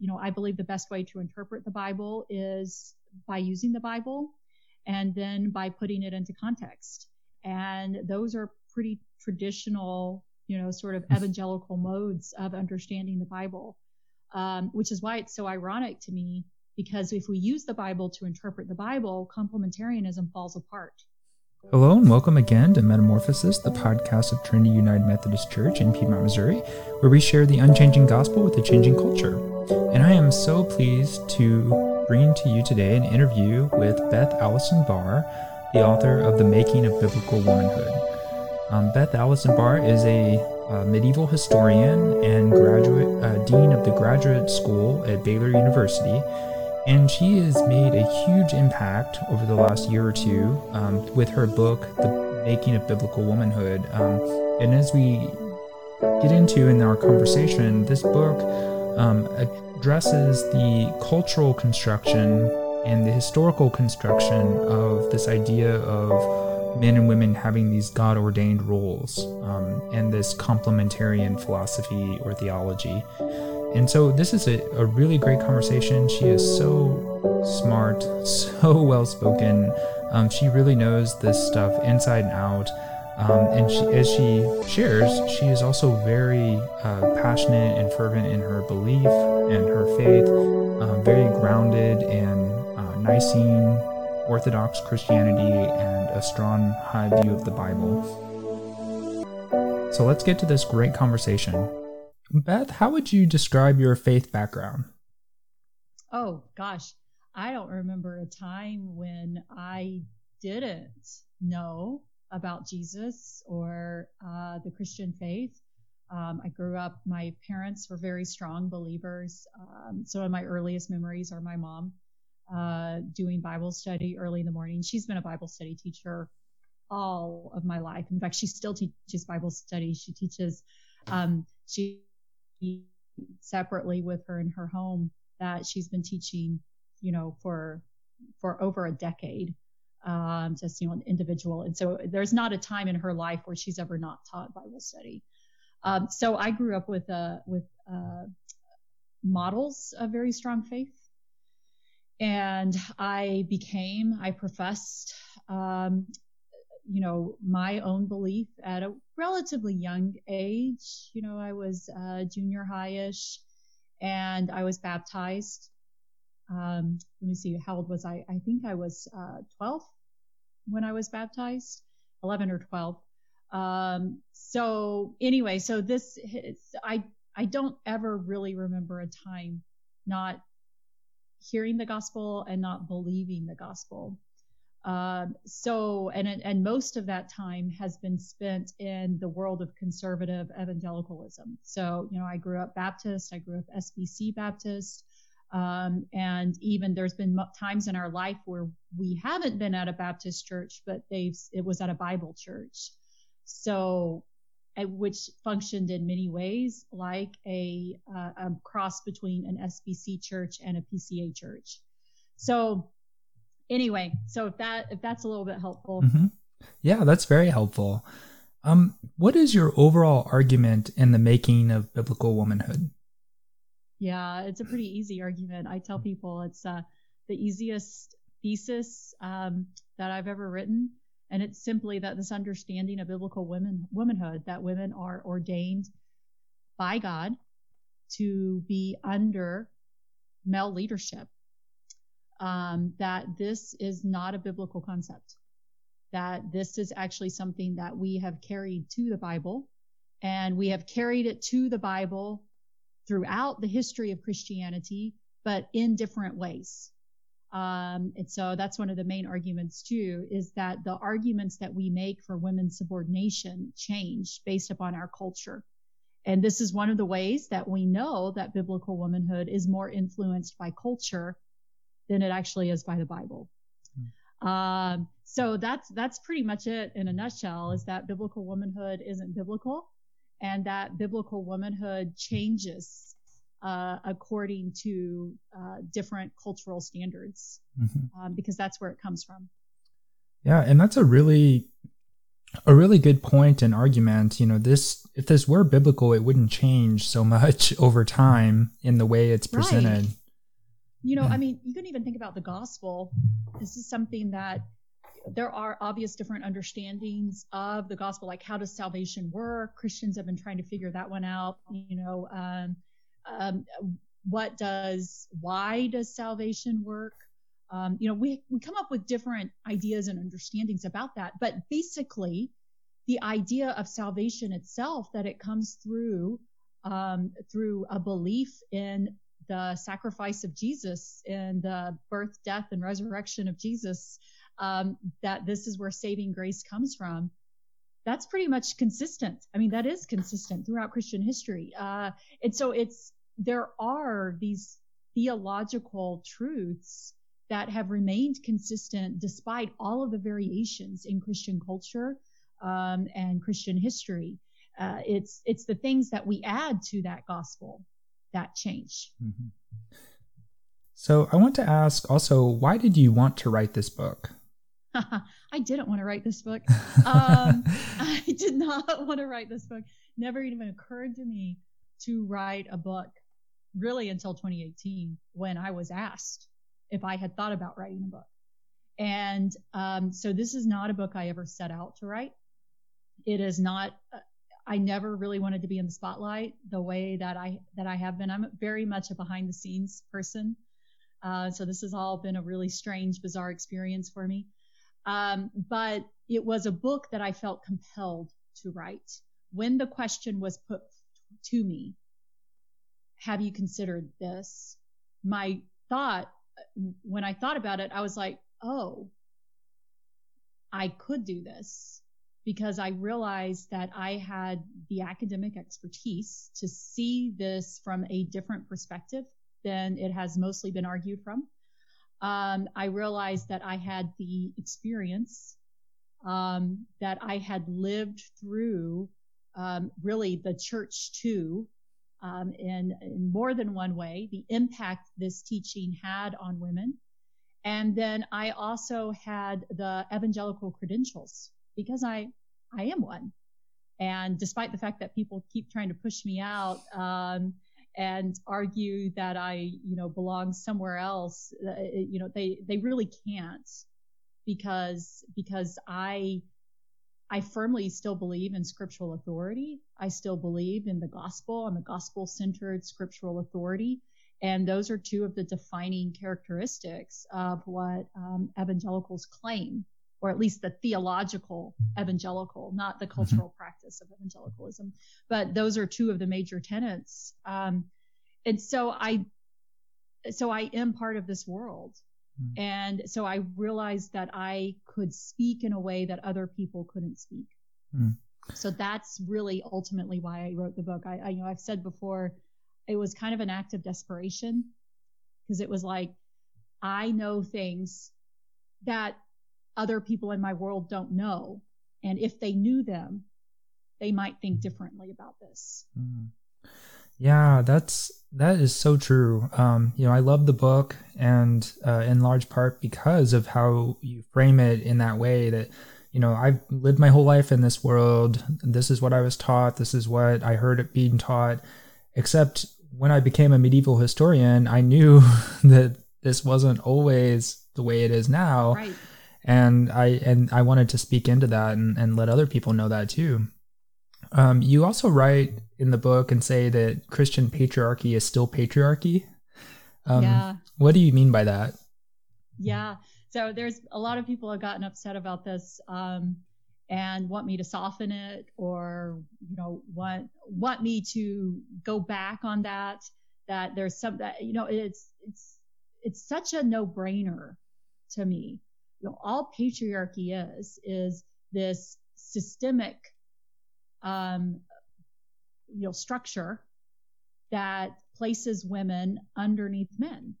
you know, I believe the best way to interpret the Bible is by using the Bible and then by putting it into context. And those are pretty traditional, you know, sort of evangelical modes of understanding the Bible, um, which is why it's so ironic to me because if we use the Bible to interpret the Bible, complementarianism falls apart. Hello and welcome again to Metamorphosis, the podcast of Trinity United Methodist Church in Piedmont, Missouri, where we share the unchanging gospel with a changing culture. And I am so pleased to bring to you today an interview with Beth Allison Barr, the author of The Making of Biblical Womanhood. Um, Beth Allison Barr is a medieval historian and graduate uh, dean of the graduate school at Baylor University and she has made a huge impact over the last year or two um, with her book, The Making of Biblical Womanhood. Um, and as we get into in our conversation, this book um, addresses the cultural construction and the historical construction of this idea of men and women having these God ordained roles um, and this complementarian philosophy or theology. And so this is a, a really great conversation. She is so smart, so well spoken. Um, she really knows this stuff inside and out. Um, and she, as she shares, she is also very uh, passionate and fervent in her belief and her faith, uh, very grounded in uh, Nicene Orthodox Christianity and a strong high view of the Bible. So let's get to this great conversation. Beth, how would you describe your faith background? Oh, gosh. I don't remember a time when I didn't know about Jesus or uh, the Christian faith. Um, I grew up, my parents were very strong believers. Um, of my earliest memories are my mom uh, doing Bible study early in the morning. She's been a Bible study teacher all of my life. In fact, she still teaches Bible study. She teaches, um, she separately with her in her home that she's been teaching, you know, for for over a decade, um, just you know, an individual. And so there's not a time in her life where she's ever not taught Bible study. Um, so I grew up with uh, with uh, models of very strong faith, and I became, I professed um, you know, my own belief at a relatively young age. You know, I was uh, junior high-ish and I was baptized. Um, let me see, how old was I? I think I was uh, 12 when I was baptized, 11 or 12. Um, so anyway, so this, I, I don't ever really remember a time not hearing the gospel and not believing the gospel. Um, so, and and most of that time has been spent in the world of conservative evangelicalism. So, you know, I grew up Baptist, I grew up SBC Baptist, um, and even there's been times in our life where we haven't been at a Baptist church, but they've it was at a Bible church. So, which functioned in many ways like a, uh, a cross between an SBC church and a PCA church. So anyway, so if that if that's a little bit helpful. Mm-hmm. Yeah, that's very helpful. Um, what is your overall argument in the making of biblical womanhood? Yeah, it's a pretty easy argument. I tell people it's uh, the easiest thesis um, that I've ever written, and it's simply that this understanding of biblical women womanhood that women are ordained by God to be under male leadership um, that this is not a biblical concept, that this is actually something that we have carried to the Bible, and we have carried it to the Bible throughout the history of Christianity, but in different ways. Um, and so that's one of the main arguments too, is that the arguments that we make for women's subordination change based upon our culture. And this is one of the ways that we know that biblical womanhood is more influenced by culture than it actually is by the Bible. Hmm. Um, so that's that's pretty much it in a nutshell. Is that biblical womanhood isn't biblical, and that biblical womanhood changes uh, according to uh, different cultural standards, mm-hmm. um, because that's where it comes from. Yeah, and that's a really a really good point and argument. You know, this if this were biblical, it wouldn't change so much over time in the way it's presented. Right. You know, I mean, you can even think about the gospel. This is something that there are obvious different understandings of the gospel, like how does salvation work? Christians have been trying to figure that one out. You know, um, um, what does, why does salvation work? Um, you know, we, we come up with different ideas and understandings about that, but basically, the idea of salvation itself that it comes through um, through a belief in the sacrifice of Jesus and the birth, death, and resurrection of Jesus, um, that this is where saving grace comes from. That's pretty much consistent. I mean, that is consistent throughout Christian history. Uh, and so it's, there are these theological truths that have remained consistent despite all of the variations in Christian culture um, and Christian history. Uh, it's it's the things that we add to that gospel that change. Mm-hmm. So I want to ask also, why did you want to write this book? I didn't want to write this book. Um, I did not want to write this book. Never even occurred to me to write a book really until 2018 when I was asked if I had thought about writing a book. And um, so this is not a book I ever set out to write. It is not. Uh, I never really wanted to be in the spotlight the way that I that I have been. I'm very much a behind the scenes person. Uh, so this has all been a really strange, bizarre experience for me. Um, but it was a book that I felt compelled to write. When the question was put to me, have you considered this? My thought, when I thought about it, I was like, oh, I could do this because I realized that I had the academic expertise to see this from a different perspective than it has mostly been argued from um, I realized that I had the experience um, that I had lived through um, really the church too um, in, in more than one way, the impact this teaching had on women. And then I also had the evangelical credentials because I, I am one. And despite the fact that people keep trying to push me out, um, and argue that I, you know, belong somewhere else, uh, you know, they, they really can't because, because I, I firmly still believe in scriptural authority. I still believe in the gospel. I'm a gospel centered scriptural authority. And those are two of the defining characteristics of what um, evangelicals claim or at least the theological evangelical, not the cultural mm-hmm. practice of evangelicalism. But those are two of the major tenets. Um, and so I, so I am part of this world. Mm-hmm. And so I realized that I could speak in a way that other people couldn't speak. Mm-hmm. So that's really ultimately why I wrote the book. I, I, you know, I've said before, it was kind of an act of desperation because it was like, I know things that other people in my world don't know. And if they knew them, they might think differently about this. Mm. Yeah, that's that is so true. Um, you know, I love the book, and uh, in large part because of how you frame it in that way. That you know, I've lived my whole life in this world. This is what I was taught. This is what I heard it being taught. Except when I became a medieval historian, I knew that this wasn't always the way it is now. Right and I and I wanted to speak into that and, and let other people know that too. Um, you also write in the book and say that Christian patriarchy is still patriarchy. Um, yeah. What do you mean by that? Yeah. So there's a lot of people have gotten upset about this um, and want me to soften it or you know want want me to go back on that. That there's some that you know it's it's it's such a no brainer to me you know, all patriarchy is, is this systemic, um, you know, structure that places women underneath men.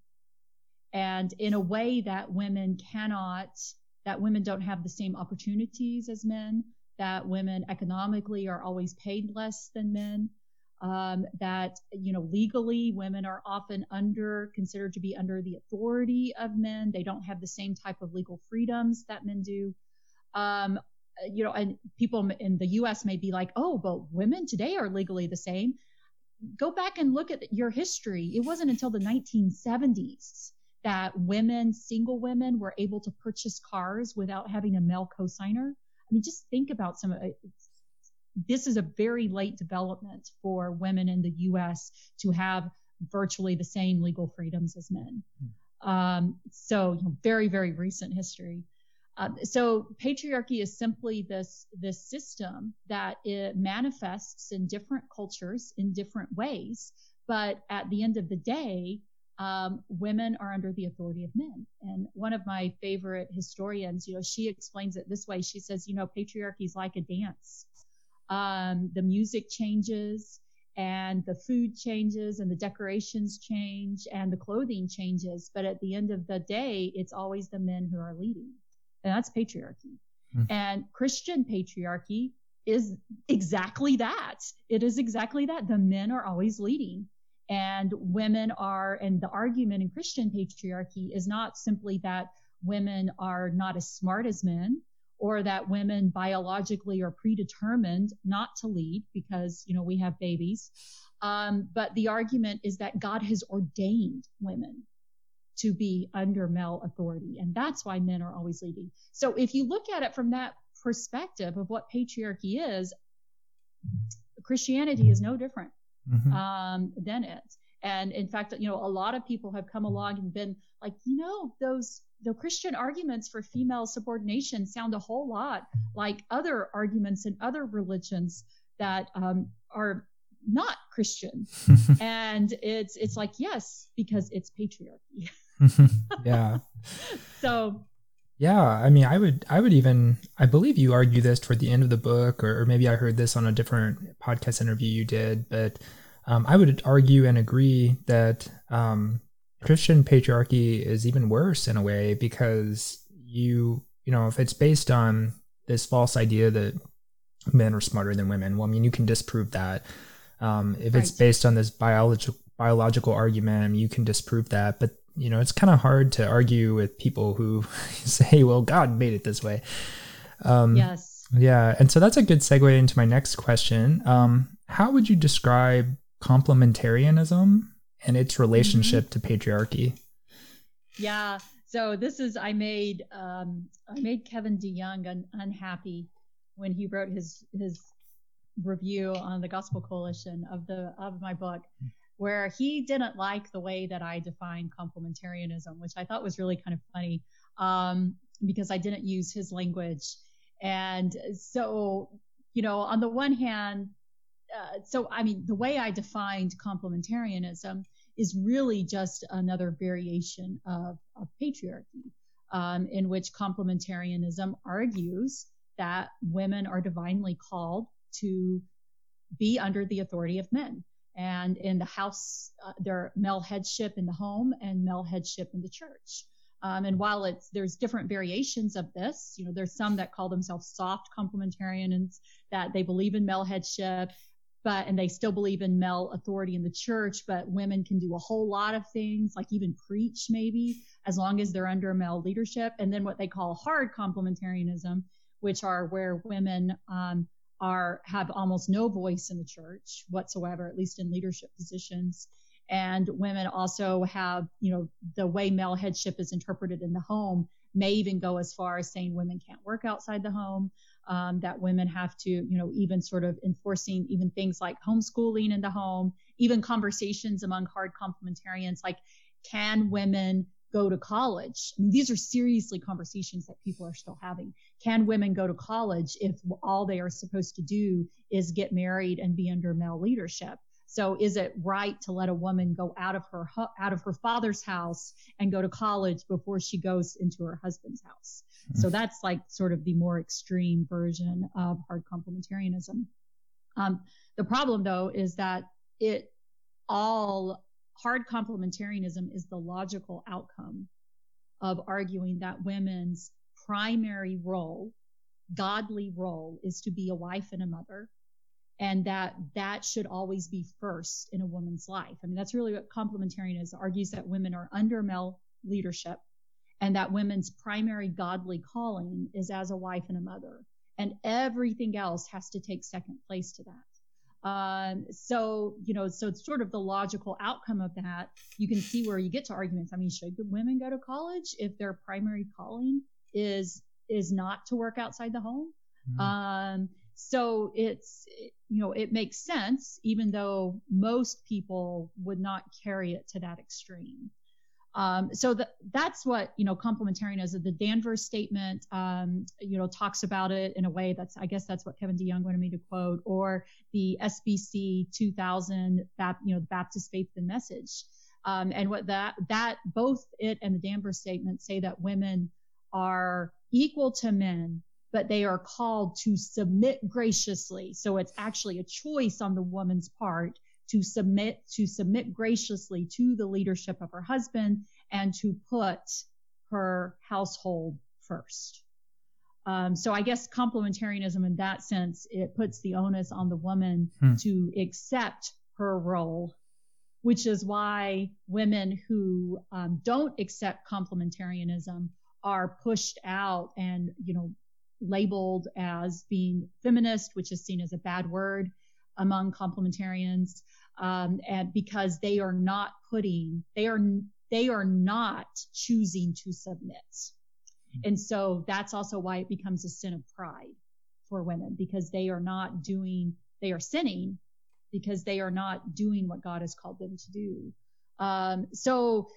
And in a way that women cannot, that women don't have the same opportunities as men, that women economically are always paid less than men, um, that you know legally women are often under considered to be under the authority of men. They don't have the same type of legal freedoms that men do. Um, you know, and people in the US may be like, oh, but women today are legally the same. Go back and look at your history. It wasn't until the 1970s that women, single women, were able to purchase cars without having a male cosigner. I mean, just think about some. This is a very late development for women in the U.S. to have virtually the same legal freedoms as men. Hmm. Um, so, you know, very, very recent history. Uh, so patriarchy is simply this this system that it manifests in different cultures in different ways, but at the end of the day, um, women are under the authority of men. And one of my favorite historians, you know, she explains it this way. She says, you know, patriarchy is like a dance. Um, the music changes and the food changes and the decorations change and the clothing changes. But at the end of the day, it's always the men who are leading. And that's patriarchy. Mm-hmm. And Christian patriarchy is exactly that. It is exactly that. The men are always leading and women are, and the argument in Christian patriarchy is not simply that women are not as smart as men or that women biologically are predetermined not to lead because, you know, we have babies. Um, but the argument is that God has ordained women to be under male authority. And that's why men are always leading. So if you look at it from that perspective of what patriarchy is, Christianity is no different mm-hmm. um, than it. And in fact, you know, a lot of people have come along and been like, you know, those the Christian arguments for female subordination sound a whole lot like other arguments in other religions that um, are not Christian. and it's it's like yes, because it's patriarchy. yeah. So yeah, I mean, I would, I would even, I believe you argue this toward the end of the book, or, or maybe I heard this on a different podcast interview you did, but um, I would argue and agree that um, Christian patriarchy is even worse in a way because you, you know, if it's based on this false idea that men are smarter than women, well, I mean, you can disprove that. Um, if right. it's based on this biological biological argument, you can disprove that. But you know, it's kind of hard to argue with people who say, "Well, God made it this way." Um, yes. Yeah, and so that's a good segue into my next question. Um, how would you describe complementarianism and its relationship mm-hmm. to patriarchy. Yeah. So this is I made um, I made Kevin DeYoung un- unhappy when he wrote his his review on the Gospel Coalition of the of my book, where he didn't like the way that I defined complementarianism, which I thought was really kind of funny um, because I didn't use his language. And so, you know, on the one hand, uh, so I mean, the way I defined complementarianism is really just another variation of, of patriarchy, um, in which complementarianism argues that women are divinely called to be under the authority of men. And in the house, uh, there are male headship in the home and male headship in the church. Um, and while it's there's different variations of this, you know, there's some that call themselves soft complementarians that they believe in male headship but and they still believe in male authority in the church but women can do a whole lot of things like even preach maybe as long as they're under male leadership. And then what they call hard complementarianism which are where women um, are have almost no voice in the church whatsoever at least in leadership positions. And women also have you know the way male headship is interpreted in the home may even go as far as saying women can't work outside the home um, that women have to, you know, even sort of enforcing even things like homeschooling in the home, even conversations among hard complementarians like, can women go to college? I mean, these are seriously conversations that people are still having. Can women go to college if all they are supposed to do is get married and be under male leadership? So is it right to let a woman go out of her out of her father's house and go to college before she goes into her husband's house? So mm. that's like sort of the more extreme version of hard complementarianism. Um, the problem though is that it all hard complementarianism is the logical outcome of arguing that women's primary role, godly role, is to be a wife and a mother and that that should always be first in a woman's life. I mean, that's really what complementarianism argues that women are under male leadership and that women's primary godly calling is as a wife and a mother and everything else has to take second place to that. Um, so, you know, so it's sort of the logical outcome of that. You can see where you get to arguments. I mean, should women go to college if their primary calling is is not to work outside the home? Mm-hmm. Um, so it's you know it makes sense, even though most people would not carry it to that extreme. Um, so the, that's what you know complementarianism. The Danvers statement, um, you know, talks about it in a way that's I guess that's what Kevin DeYoung wanted me to quote, or the SBC 2000, you know, the Baptist Faith and Message, um, and what that that both it and the Danvers statement say that women are equal to men, but they are called to submit graciously. So it's actually a choice on the woman's part to submit to submit graciously to the leadership of her husband and to put her household first. Um, so I guess complementarianism in that sense, it puts the onus on the woman hmm. to accept her role, which is why women who um, don't accept complementarianism are pushed out and, you know, labeled as being feminist, which is seen as a bad word among complementarians um, and because they are not putting they are they are not choosing to submit mm-hmm. and so that's also why it becomes a sin of pride for women because they are not doing they are sinning because they are not doing what god has called them to do um, so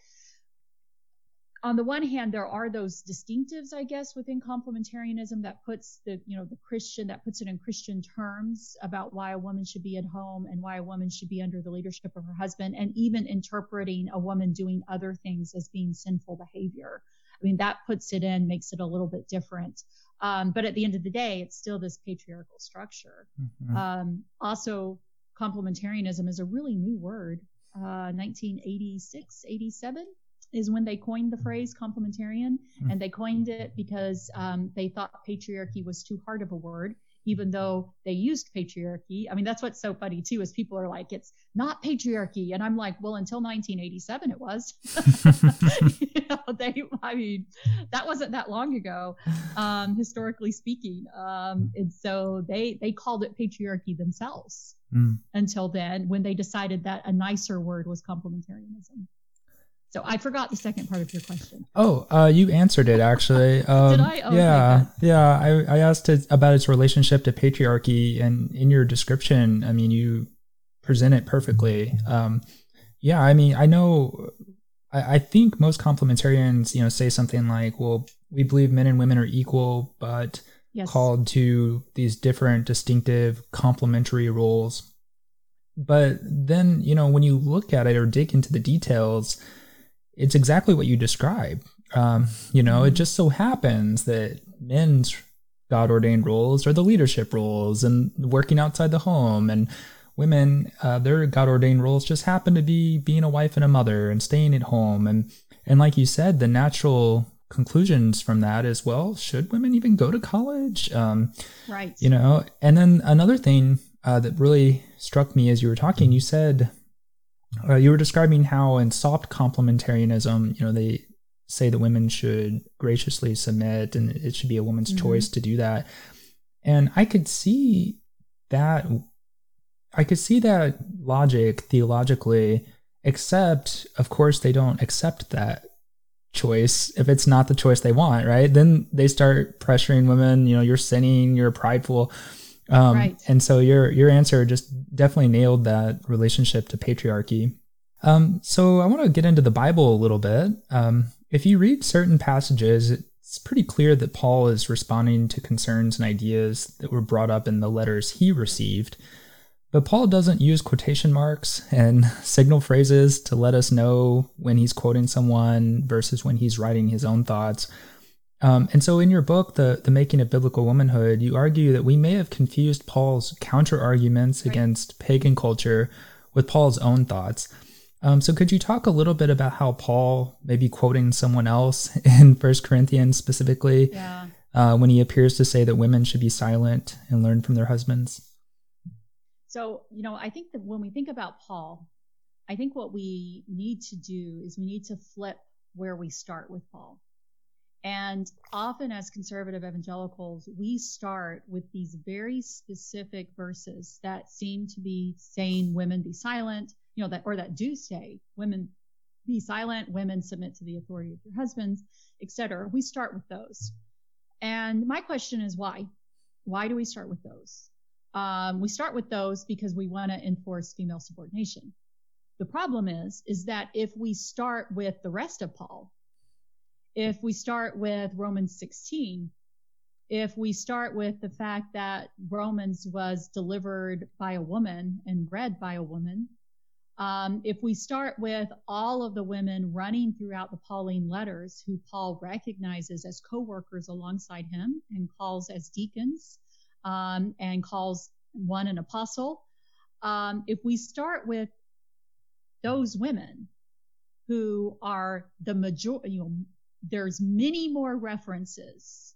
on the one hand, there are those distinctives, I guess, within complementarianism that puts the, you know, the Christian, that puts it in Christian terms about why a woman should be at home and why a woman should be under the leadership of her husband, and even interpreting a woman doing other things as being sinful behavior. I mean, that puts it in, makes it a little bit different. Um, but at the end of the day, it's still this patriarchal structure. Mm-hmm. Um, also, complementarianism is a really new word, uh, 1986, 87 is when they coined the phrase complementarian, mm-hmm. and they coined it because um, they thought patriarchy was too hard of a word, even though they used patriarchy. I mean, that's what's so funny too, is people are like, it's not patriarchy, and I'm like, well, until 1987, it was. you know, they, I mean, that wasn't that long ago, um, historically speaking, um, and so they they called it patriarchy themselves. Mm. Until then, when they decided that a nicer word was complementarianism. So I forgot the second part of your question. Oh, uh, you answered it actually. Um, Did I? Oh, yeah, yeah. I, I asked it about its relationship to patriarchy, and in your description, I mean, you present it perfectly. Um, yeah, I mean, I know. I, I think most complementarians, you know, say something like, "Well, we believe men and women are equal, but yes. called to these different, distinctive, complementary roles." But then, you know, when you look at it or dig into the details it's exactly what you describe. Um, you know, it mm-hmm. just so happens that men's God ordained roles are the leadership roles and working outside the home, and women, uh, their God ordained roles just happen to be being a wife and a mother and staying at home. And and like you said, the natural conclusions from that is well, should women even go to college? Um, right. You know, and then another thing uh, that really struck me as you were talking, you said uh, you were describing how in soft complementarianism, you know, they say that women should graciously submit and it should be a woman's mm-hmm. choice to do that. And I could see that I could see that logic theologically, except of course they don't accept that choice if it's not the choice they want, right? Then they start pressuring women, you know, you're sinning, you're prideful. Um, right. And so your your answer just definitely nailed that relationship to patriarchy. Um, so I want to get into the Bible a little bit. Um, if you read certain passages, it's pretty clear that Paul is responding to concerns and ideas that were brought up in the letters he received. But Paul doesn't use quotation marks and signal phrases to let us know when he's quoting someone versus when he's writing his own thoughts. Um, and so in your book, the, the Making of Biblical Womanhood, you argue that we may have confused Paul's counter arguments right. against pagan culture with Paul's own thoughts. Um, so could you talk a little bit about how Paul maybe quoting someone else in First Corinthians specifically yeah. uh, when he appears to say that women should be silent and learn from their husbands? So, you know, I think that when we think about Paul, I think what we need to do is we need to flip where we start with Paul. And often as conservative evangelicals, we start with these very specific verses that seem to be saying women be silent, you know, that, or that do say women be silent, women submit to the authority of your husbands, etc. We start with those. And my question is why? Why do we start with those? Um, we start with those because we want to enforce female subordination. The problem is, is that if we start with the rest of Paul, if we start with Romans 16, if we start with the fact that Romans was delivered by a woman and read by a woman, um, if we start with all of the women running throughout the Pauline letters who Paul recognizes as co-workers alongside him and calls as deacons um, and calls one an apostle, um, if we start with those women who are the majority, you know, there's many more references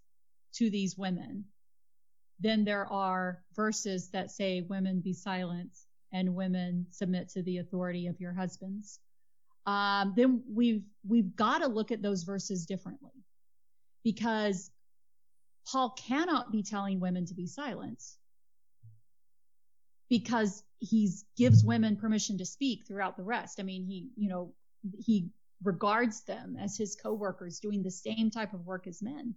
to these women than there are verses that say women be silent and women submit to the authority of your husbands. Um, then we've we've got to look at those verses differently because Paul cannot be telling women to be silent because he gives women permission to speak throughout the rest. I mean, he, you know, he regards them as his co-workers doing the same type of work as men.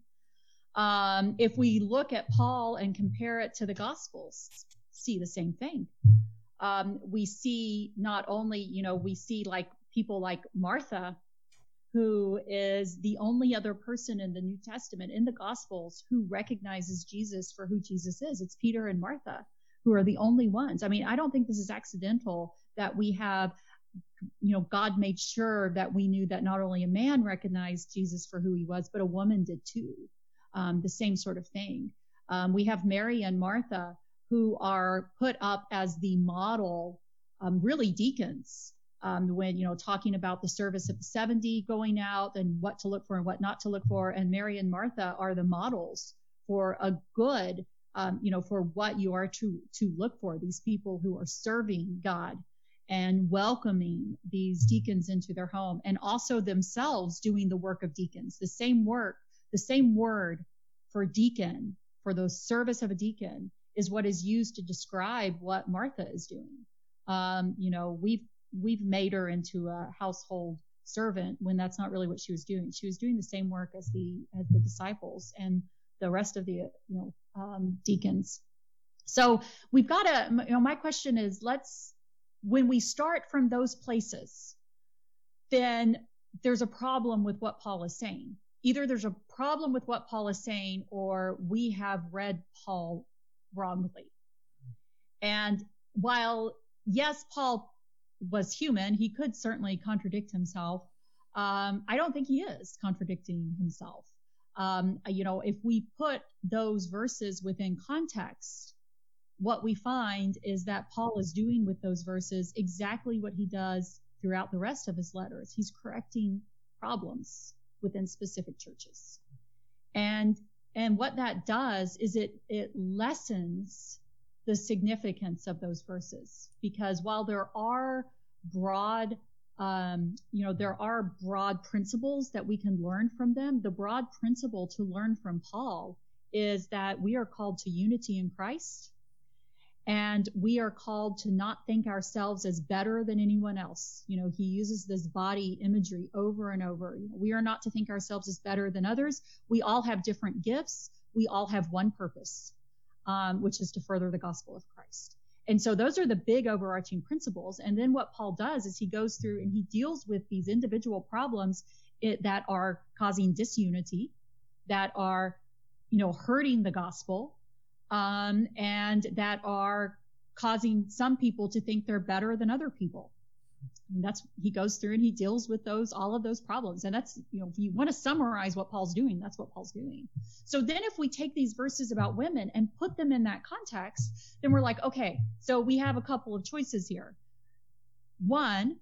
Um, if we look at Paul and compare it to the Gospels, see the same thing. Um, we see not only, you know, we see like people like Martha, who is the only other person in the New Testament in the Gospels who recognizes Jesus for who Jesus is. It's Peter and Martha who are the only ones. I mean, I don't think this is accidental that we have you know, God made sure that we knew that not only a man recognized Jesus for who he was, but a woman did too. Um, the same sort of thing. Um, we have Mary and Martha who are put up as the model, um, really deacons. Um, when you know talking about the service of the 70 going out and what to look for and what not to look for and mary and martha are the models for a good um, you know for what you are to to look for these people who are serving god and welcoming these deacons into their home and also themselves doing the work of deacons. The same work, the same word for deacon, for the service of a deacon is what is used to describe what Martha is doing. Um, you know, we've, we've made her into a household servant when that's not really what she was doing. She was doing the same work as the, as the disciples and the rest of the, you know, um, deacons. So we've got to, you know, my question is let's, when we start from those places, then there's a problem with what Paul is saying. Either there's a problem with what Paul is saying or we have read Paul wrongly. And while, yes, Paul was human, he could certainly contradict himself. Um, I don't think he is contradicting himself. Um, you know, if we put those verses within context, what we find is that Paul is doing with those verses exactly what he does throughout the rest of his letters. He's correcting problems within specific churches. And and what that does is it it lessens the significance of those verses because while there are broad um, you know there are broad principles that we can learn from them the broad principle to learn from paul is that we are called to unity in christ and we are called to not think ourselves as better than anyone else. You know, he uses this body imagery over and over. We are not to think ourselves as better than others. We all have different gifts. We all have one purpose, um, which is to further the gospel of Christ. And so those are the big overarching principles. And then what Paul does is he goes through and he deals with these individual problems it, that are causing disunity, that are, you know, hurting the gospel, um, and that are causing some people to think they're better than other people. That's he goes through and he deals with those all of those problems, and that's you know if you want to summarize what Paul's doing, that's what Paul's doing. So then, if we take these verses about women and put them in that context, then we're like, okay, so we have a couple of choices here. One,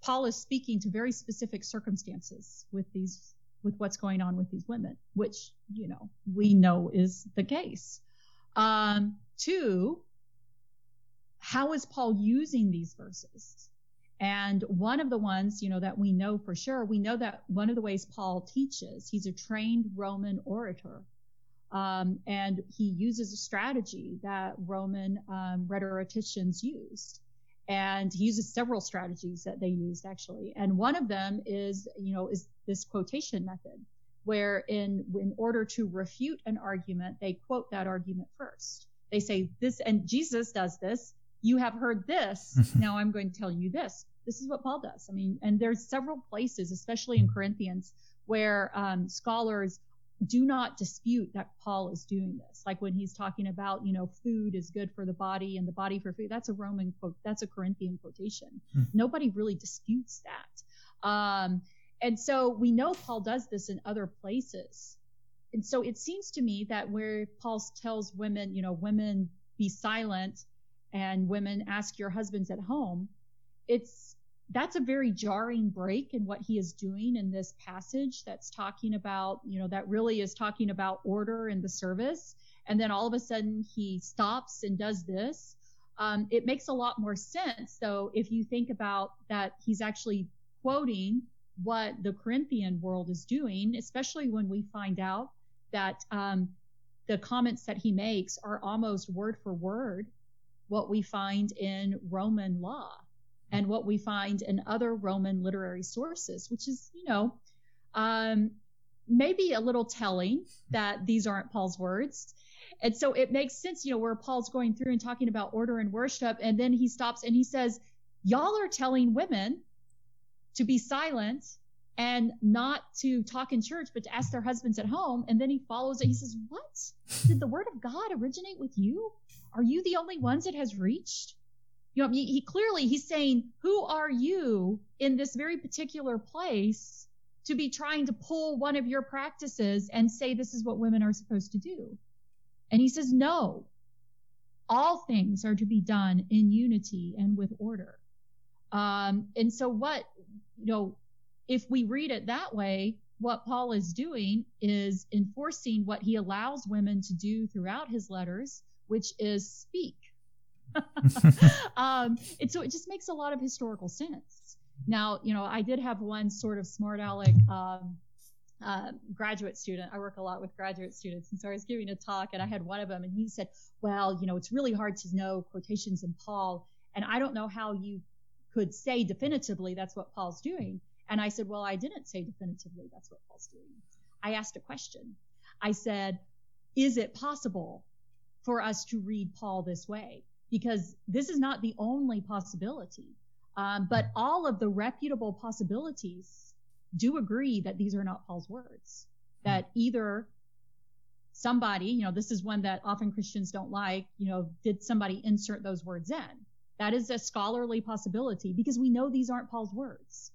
Paul is speaking to very specific circumstances with these with what's going on with these women, which you know we know is the case. Um, two, how is Paul using these verses? And one of the ones, you know, that we know for sure, we know that one of the ways Paul teaches, he's a trained Roman orator. Um, and he uses a strategy that Roman um, rhetoricians used. And he uses several strategies that they used actually. And one of them is, you know, is this quotation method, where in in order to refute an argument, they quote that argument first. They say this, and Jesus does this. You have heard this. now I'm going to tell you this. This is what Paul does. I mean, and there's several places, especially in Corinthians, where um, scholars do not dispute that Paul is doing this. Like when he's talking about, you know, food is good for the body and the body for food. That's a Roman quote. That's a Corinthian quotation. Hmm. Nobody really disputes that. Um, and so we know Paul does this in other places. And so it seems to me that where Paul tells women, you know, women be silent and women ask your husbands at home, it's that's a very jarring break in what he is doing in this passage that's talking about, you know, that really is talking about order in the service. And then all of a sudden he stops and does this. Um, it makes a lot more sense, though, if you think about that he's actually quoting what the Corinthian world is doing, especially when we find out that um, the comments that he makes are almost word for word what we find in Roman law and what we find in other Roman literary sources, which is, you know, um, maybe a little telling that these aren't Paul's words. And so it makes sense, you know, where Paul's going through and talking about order and worship, and then he stops and he says, Y'all are telling women to be silent and not to talk in church, but to ask their husbands at home. And then he follows it. He says, What? Did the word of God originate with you? Are you the only ones it has reached? You know, he, he clearly he's saying, Who are you in this very particular place to be trying to pull one of your practices and say this is what women are supposed to do? And he says, No. All things are to be done in unity and with order. Um, and so what, you know, if we read it that way, what Paul is doing is enforcing what he allows women to do throughout his letters, which is speak. um, and so it just makes a lot of historical sense. Now, you know, I did have one sort of smart aleck um, uh, graduate student. I work a lot with graduate students, and so I was giving a talk, and I had one of them, and he said, "Well, you know, it's really hard to know quotations in Paul, and I don't know how you could say definitively that's what Paul's doing. And I said, Well, I didn't say definitively that's what Paul's doing. I asked a question. I said, Is it possible for us to read Paul this way? Because this is not the only possibility. Um, but all of the reputable possibilities do agree that these are not Paul's words. That either somebody, you know, this is one that often Christians don't like, you know, did somebody insert those words in? That is a scholarly possibility because we know these aren't Paul's words.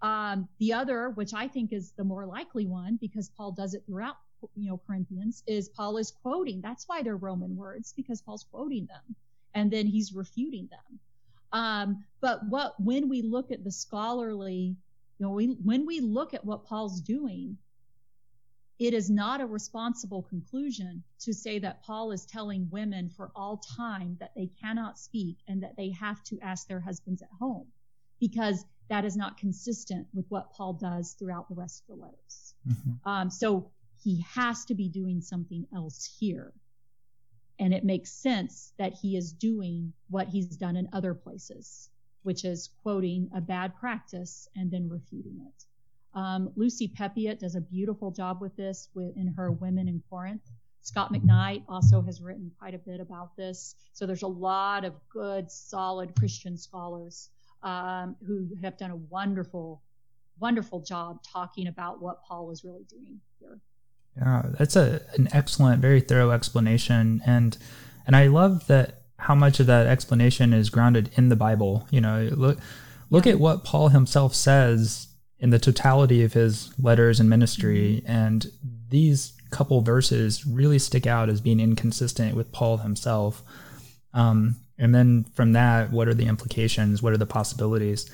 Um, the other, which I think is the more likely one, because Paul does it throughout, you know, Corinthians, is Paul is quoting. That's why they're Roman words because Paul's quoting them, and then he's refuting them. Um, but what when we look at the scholarly, you know, we, when we look at what Paul's doing, it is not a responsible conclusion to say that Paul is telling women for all time that they cannot speak and that they have to ask their husbands at home, because that is not consistent with what Paul does throughout the rest of the letters. Mm-hmm. Um, so he has to be doing something else here. And it makes sense that he is doing what he's done in other places, which is quoting a bad practice and then refuting it. Um, Lucy Peppiatt does a beautiful job with this with, in her Women in Corinth. Scot McKnight also has written quite a bit about this. So there's a lot of good, solid Christian scholars um, who have done a wonderful, wonderful job talking about what Paul is really doing here. Yeah, that's a an excellent, very thorough explanation, and and I love that how much of that explanation is grounded in the Bible. You know, look look yeah. at what Paul himself says in the totality of his letters and ministry. And these couple verses really stick out as being inconsistent with Paul himself. Um, and then from that, what are the implications? What are the possibilities?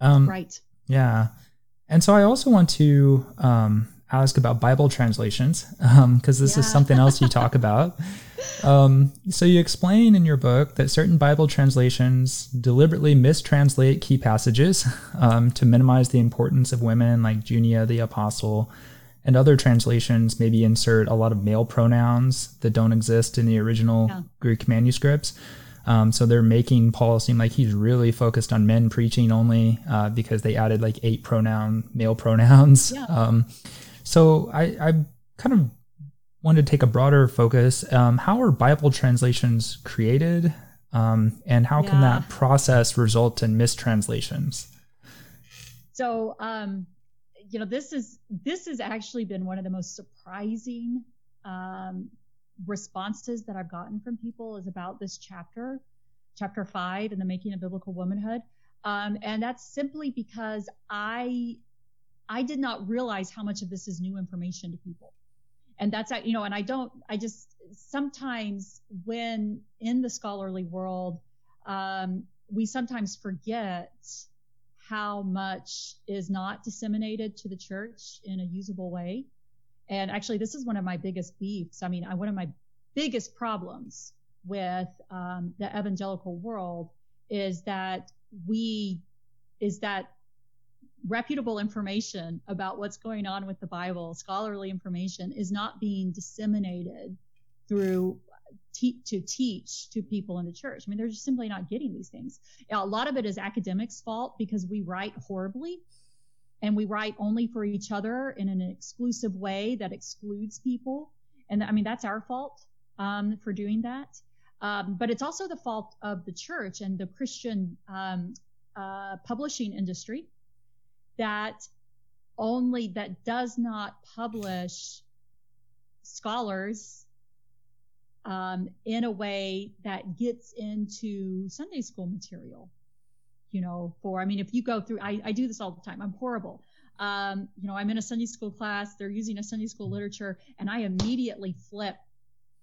Um, right. Yeah. And so I also want to um, ask about Bible translations because um, this yeah. is something else you talk about. Um, so you explain in your book that certain Bible translations deliberately mistranslate key passages um, to minimize the importance of women, like Junia the apostle, and other translations maybe insert a lot of male pronouns that don't exist in the original yeah. Greek manuscripts. Um, so they're making Paul seem like he's really focused on men preaching only uh, because they added like eight pronoun male pronouns. Yeah. Um, so I, I kind of wanted to take a broader focus. Um, how are Bible translations created, um, and how yeah. can that process result in mistranslations? So, um, you know, this is this has actually been one of the most surprising um, responses that I've gotten from people is about this chapter, chapter five in the making of biblical womanhood. Um, and that's simply because I, I did not realize how much of this is new information to people. And that's, you know, and I don't, I just sometimes when in the scholarly world, um, we sometimes forget how much is not disseminated to the church in a usable way. And actually, this is one of my biggest beefs. I mean, I, one of my biggest problems with um, the evangelical world is that we is that reputable information about what's going on with the Bible, scholarly information, is not being disseminated through te- to teach to people in the church. I mean, they're just simply not getting these things. A lot of it is academics' fault because we write horribly and we write only for each other in an exclusive way that excludes people. And I mean, that's our fault um, for doing that. Um, but it's also the fault of the church and the Christian um, uh, publishing industry that only that does not publish scholars um, in a way that gets into Sunday school material you know, for, I mean, if you go through, I, I do this all the time. I'm horrible. Um, you know, I'm in a Sunday school class, they're using a Sunday school literature, and I immediately flip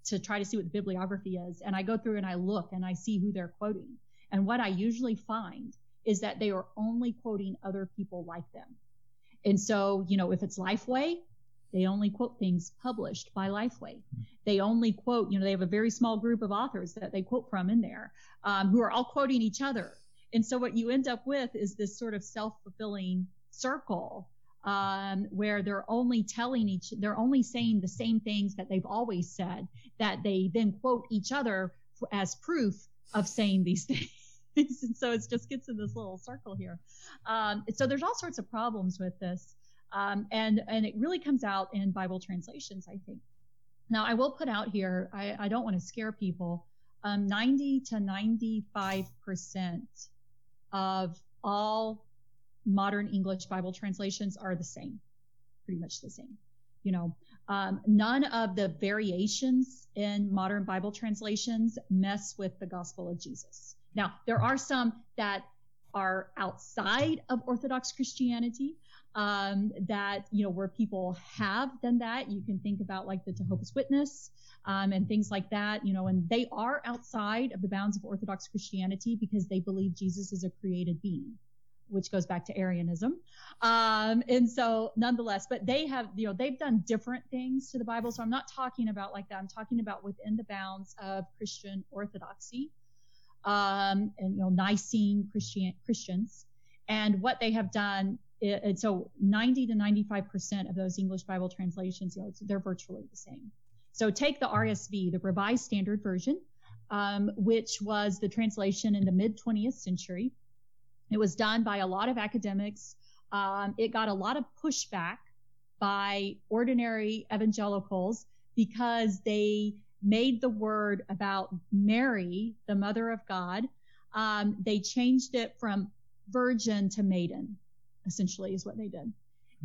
to try to see what the bibliography is. And I go through and I look and I see who they're quoting. And what I usually find is that they are only quoting other people like them. And so, you know, if it's Lifeway, they only quote things published by Lifeway. They only quote, you know, they have a very small group of authors that they quote from in there um, who are all quoting each other. And so what you end up with is this sort of self-fulfilling circle um, where they're only telling each, they're only saying the same things that they've always said, that they then quote each other as proof of saying these things. And so it just gets in this little circle here. Um, so there's all sorts of problems with this. Um, and, and it really comes out in Bible translations, I think. Now, I will put out here, I, I don't want to scare people, um, 90 to 95 percent of all modern English Bible translations are the same, pretty much the same. You know, um, none of the variations in modern Bible translations mess with the gospel of Jesus. Now, there are some that are outside of Orthodox Christianity um, that, you know, where people have done that. You can think about like the Jehovah's Witness um, and things like that, you know, and they are outside of the bounds of Orthodox Christianity because they believe Jesus is a created being, which goes back to Arianism. Um, and so nonetheless, but they have, you know, they've done different things to the Bible. So I'm not talking about like that. I'm talking about within the bounds of Christian orthodoxy, um, and, you know, Nicene Christian, Christians. And what they have done and so 90 to 95% of those English Bible translations, you know, they're virtually the same. So take the RSV, the Revised Standard Version, um, which was the translation in the mid 20th century. It was done by a lot of academics. Um, it got a lot of pushback by ordinary evangelicals because they made the word about Mary, the mother of God. Um, they changed it from virgin to maiden, essentially, is what they did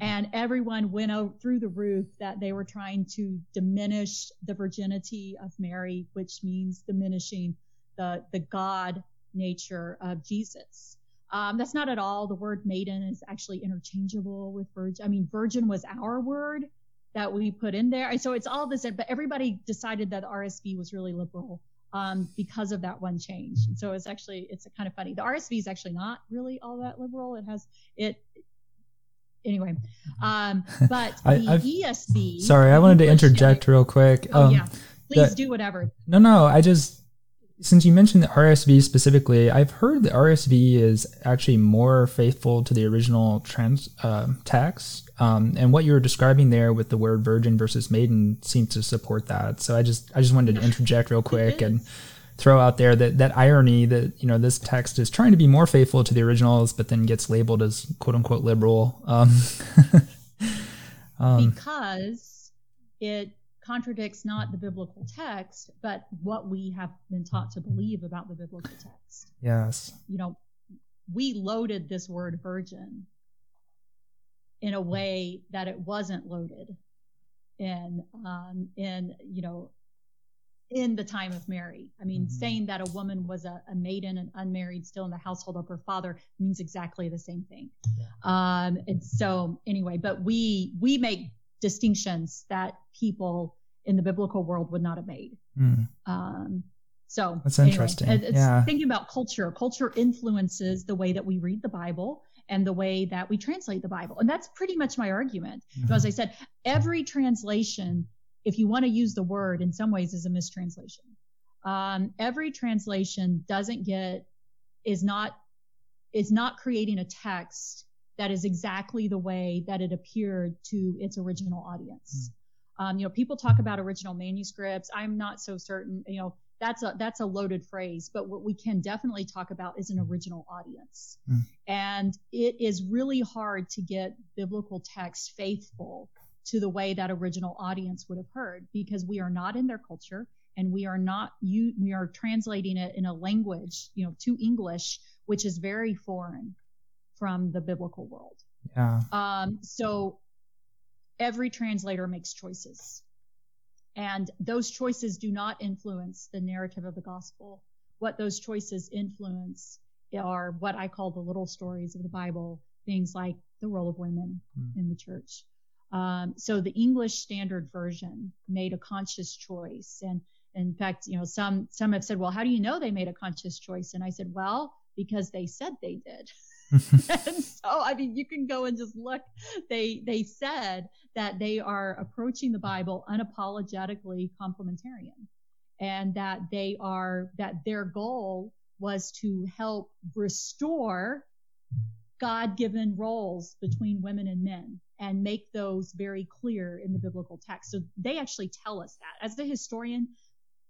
and everyone went out through the roof that they were trying to diminish the virginity of Mary, which means diminishing the the God nature of Jesus. Um, that's not at all. The word maiden is actually interchangeable with virgin. I mean, virgin was our word that we put in there. So it's all this, but everybody decided that RSV was really liberal um, because of that one change. And so it's actually, it's kind of funny. The RSV is actually not really all that liberal. It has, it, anyway, um, but the I, ESV. Sorry, I wanted to interject real quick. Oh, um, yeah. Please the, do whatever. No, no. I just since you mentioned the RSV specifically, I've heard the RSV is actually more faithful to the original trans uh, text, um, and what you were describing there with the word virgin versus maiden seems to support that. So I just I just wanted to interject real quick and throw out there that that irony that you know this text is trying to be more faithful to the originals, but then gets labeled as quote unquote liberal um, um, because it contradicts not the biblical text, but what we have been taught to believe about the biblical text. Yes. You know, we loaded this word virgin in a way that it wasn't loaded in um, in you know in the time of Mary. I mean, mm-hmm. saying that a woman was a, a, maiden and unmarried still in the household of her father means exactly the same thing. Yeah. Um, and so anyway, but we we make distinctions that people in the biblical world would not have made. Mm. Um, so that's interesting. Anyway, yeah. Thinking about culture, culture influences the way that we read the Bible and the way that we translate the Bible. And that's pretty much my argument. Mm-hmm. So as I said, every translation if you want to use the word in some ways is a mistranslation. Um, every translation doesn't get is not is not creating a text that is exactly the way that it appeared to its original audience. Mm. Um, you know, people talk about original manuscripts. I'm not so certain. You know, that's a that's a loaded phrase. But what we can definitely talk about is an original audience, mm. and it is really hard to get biblical text faithful to the way that original audience would have heard because we are not in their culture and we are not you we are translating it in a language you know to english which is very foreign from the biblical world yeah um so every translator makes choices and those choices do not influence the narrative of the gospel what those choices influence are what i call the little stories of the bible things like the role of women mm. in the church um, so the English Standard Version made a conscious choice, and in fact, you know, some some have said, well, how do you know they made a conscious choice? And I said, well, because they said they did. and so, I mean, you can go and just look. They they said that they are approaching the Bible unapologetically complementarian, and that they are that their goal was to help restore God-given roles between women and men and make those very clear in the biblical text. So they actually tell us that. As the historian,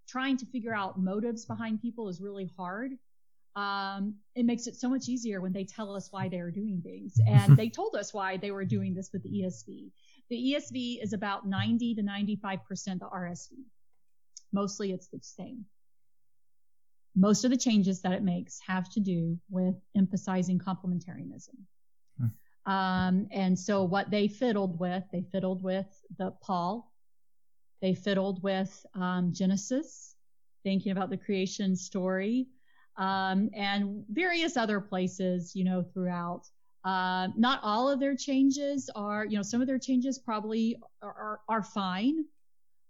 trying to figure out motives behind people is really hard. Um, it makes it so much easier when they tell us why they are doing things. And they told us why they were doing this with the ESV. The ESV is about 90 to 95% the RSV. Mostly it's the same. Most of the changes that it makes have to do with emphasizing complementarianism. Um, and so what they fiddled with, they fiddled with the Paul, they fiddled with um, Genesis, thinking about the creation story, um, and various other places, you know, throughout. Uh, not all of their changes are, you know, some of their changes probably are, are, are fine.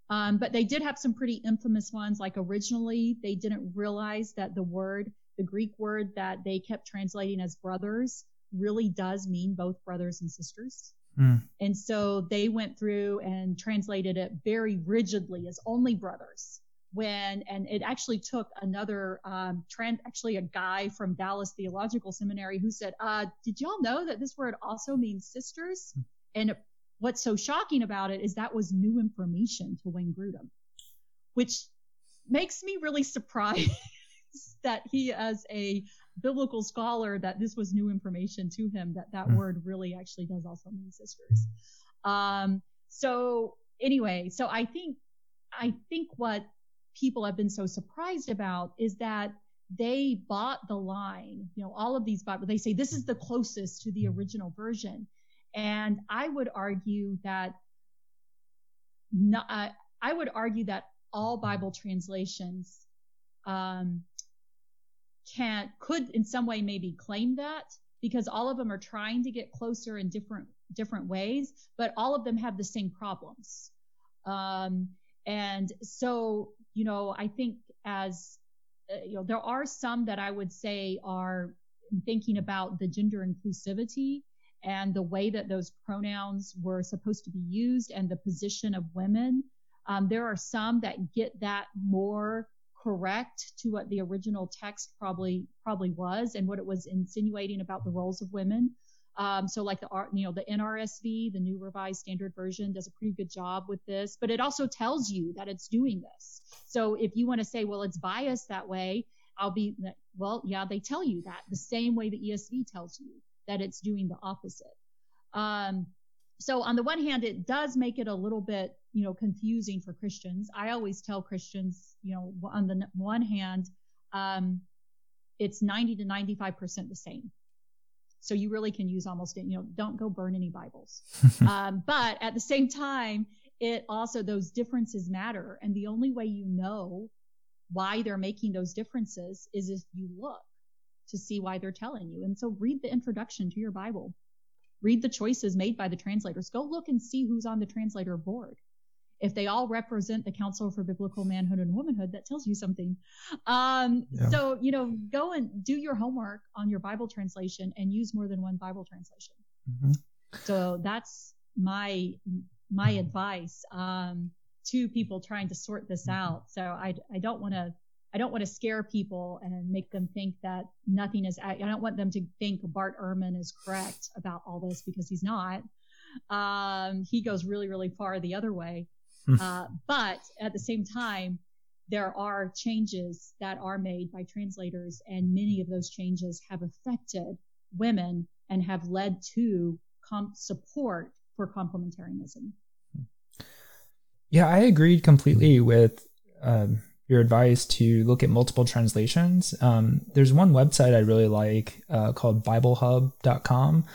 Um, but they did have some pretty infamous ones, like originally they didn't realize that the word, the Greek word that they kept translating as brothers, really does mean both brothers and sisters. Mm. And so they went through and translated it very rigidly as only brothers. When and it actually took another um, trend, actually a guy from Dallas Theological Seminary who said, uh, "Did y'all know that this word also means sisters?" Mm. And what's so shocking about it is that was new information to Wayne Grudem, which makes me really surprised that he, as a biblical scholar that this was new information to him that that mm. word really actually does also mean sisters. Um, so anyway, so I think I think what people have been so surprised about is that they bought the line. You know, all of these Bibles, they say this is the closest to the original version, and I would argue that. Not, uh, I would argue that all Bible translations um, can could in some way maybe claim that because all of them are trying to get closer in different different ways, but all of them have the same problems. Um, and so, you know, I think as uh, you know, there are some that I would say are thinking about the gender inclusivity and the way that those pronouns were supposed to be used and the position of women Um, there are some that get that more correct to what the original text probably probably was and what it was insinuating about the roles of women. Um, so like the you know the NRSV, the New Revised Standard Version, does a pretty good job with this, but it also tells you that it's doing this. So if you want to say, well, it's biased that way, I'll be well, yeah, they tell you that the same way the ESV tells you that it's doing the opposite. Um, so on the one hand, it does make it a little bit, you know, confusing for Christians. I always tell Christians, you know, on the one hand, um, it's 90 to 95% the same. So you really can use almost, you know, don't go burn any Bibles. um, but at the same time, it also, those differences matter. And the only way you know why they're making those differences is if you look to see why they're telling you. And so read the introduction to your Bible read the choices made by the translators. Go look and see who's on the translator board. If they all represent the Council for Biblical Manhood and Womanhood, that tells you something. Um, yeah. So, you know, go and do your homework on your Bible translation and use more than one Bible translation. Mm-hmm. So that's my my advice um, to people trying to sort this mm-hmm. out. So I I don't want to I don't want to scare people and make them think that nothing is, I don't want them to think Bart Ehrman is correct about all this because he's not. Um, he goes really, really far the other way. Hmm. uh, but at the same time, there are changes that are made by translators, and many of those changes have affected women and have led to comp- support for complementarianism. Yeah, I agreed completely with um, your advice to look at multiple translations. Um, there's one website I really like uh, called BibleHub.com.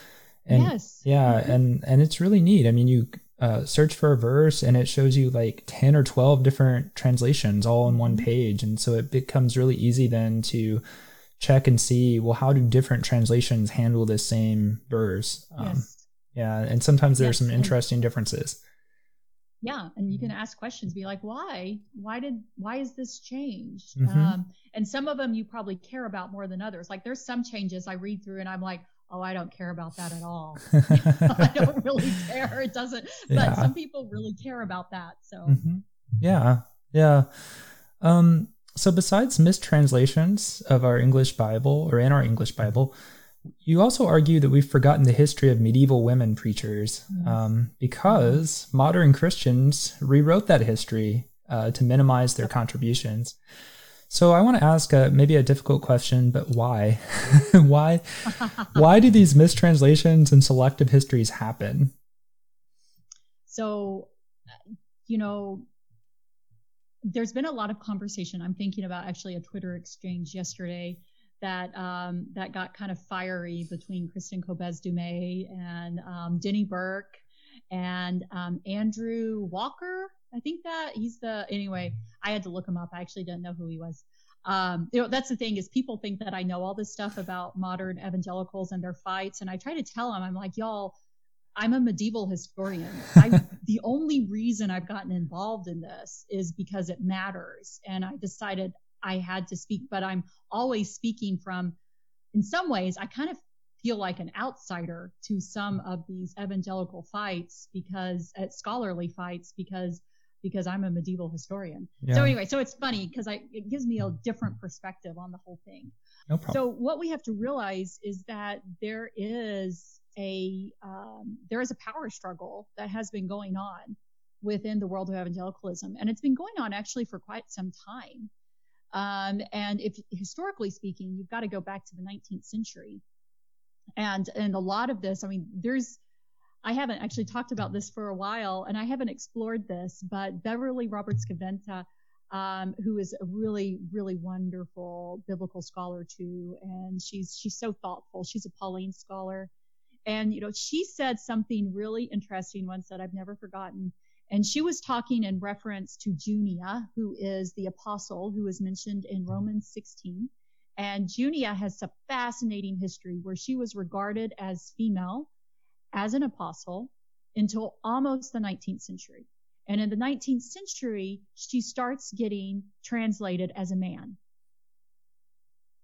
And yes. Yeah, mm-hmm. and and it's really neat. I mean, you uh, search for a verse and it shows you like 10 or 12 different translations all on one mm-hmm. page. And so it becomes really easy then to check and see, well, how do different translations handle this same verse? Um, yes. Yeah, and sometimes there yes. are some interesting differences yeah and you can ask questions be like why why did why is this changed mm-hmm. um, and some of them you probably care about more than others like there's some changes i read through and i'm like oh i don't care about that at all i don't really care it doesn't but some people really care about that so mm-hmm. yeah yeah um so besides mistranslations of our english bible or in our english bible you also argue that we've forgotten the history of medieval women preachers mm. um, because modern Christians rewrote that history uh, to minimize their contributions. So I want to ask a, maybe a difficult question, but why? why? why do these mistranslations and selective histories happen? So, you know, there's been a lot of conversation. I'm thinking about actually a Twitter exchange yesterday that um, that got kind of fiery between Kristen Kobes Du Mez and um, Denny Burk and um, Andrew Walker. I think that he's the anyway. I had to look him up. I actually didn't know who he was. Um, you know, that's the thing is people think that I know all this stuff about modern evangelicals and their fights, and I try to tell them, I'm like, y'all, I'm a medieval historian. I, the only reason I've gotten involved in this is because it matters, and I decided I had to speak, but I'm always speaking from, in some ways, I kind of feel like an outsider to some of these evangelical fights because at scholarly fights because because I'm a medieval historian. Yeah. So anyway, so it's funny because I it gives me a different perspective on the whole thing. No problem. So what we have to realize is that there is a um, there is a power struggle that has been going on within the world of evangelicalism, and it's been going on actually for quite some time. Um, and if historically speaking, you've got to go back to the 19th century. And, and a lot of this, I mean, there's, I haven't actually talked about this for a while and I haven't explored this, but Beverly Roberts Gaventa, um, who is a really, really wonderful biblical scholar too. And she's, she's so thoughtful. She's a Pauline scholar. And, you know, she said something really interesting once that I've never forgotten. And she was talking in reference to Junia, who is the apostle who is mentioned in Romans 16. And Junia has a fascinating history where she was regarded as female, as an apostle, until almost the 19th century. And in the 19th century, she starts getting translated as a man.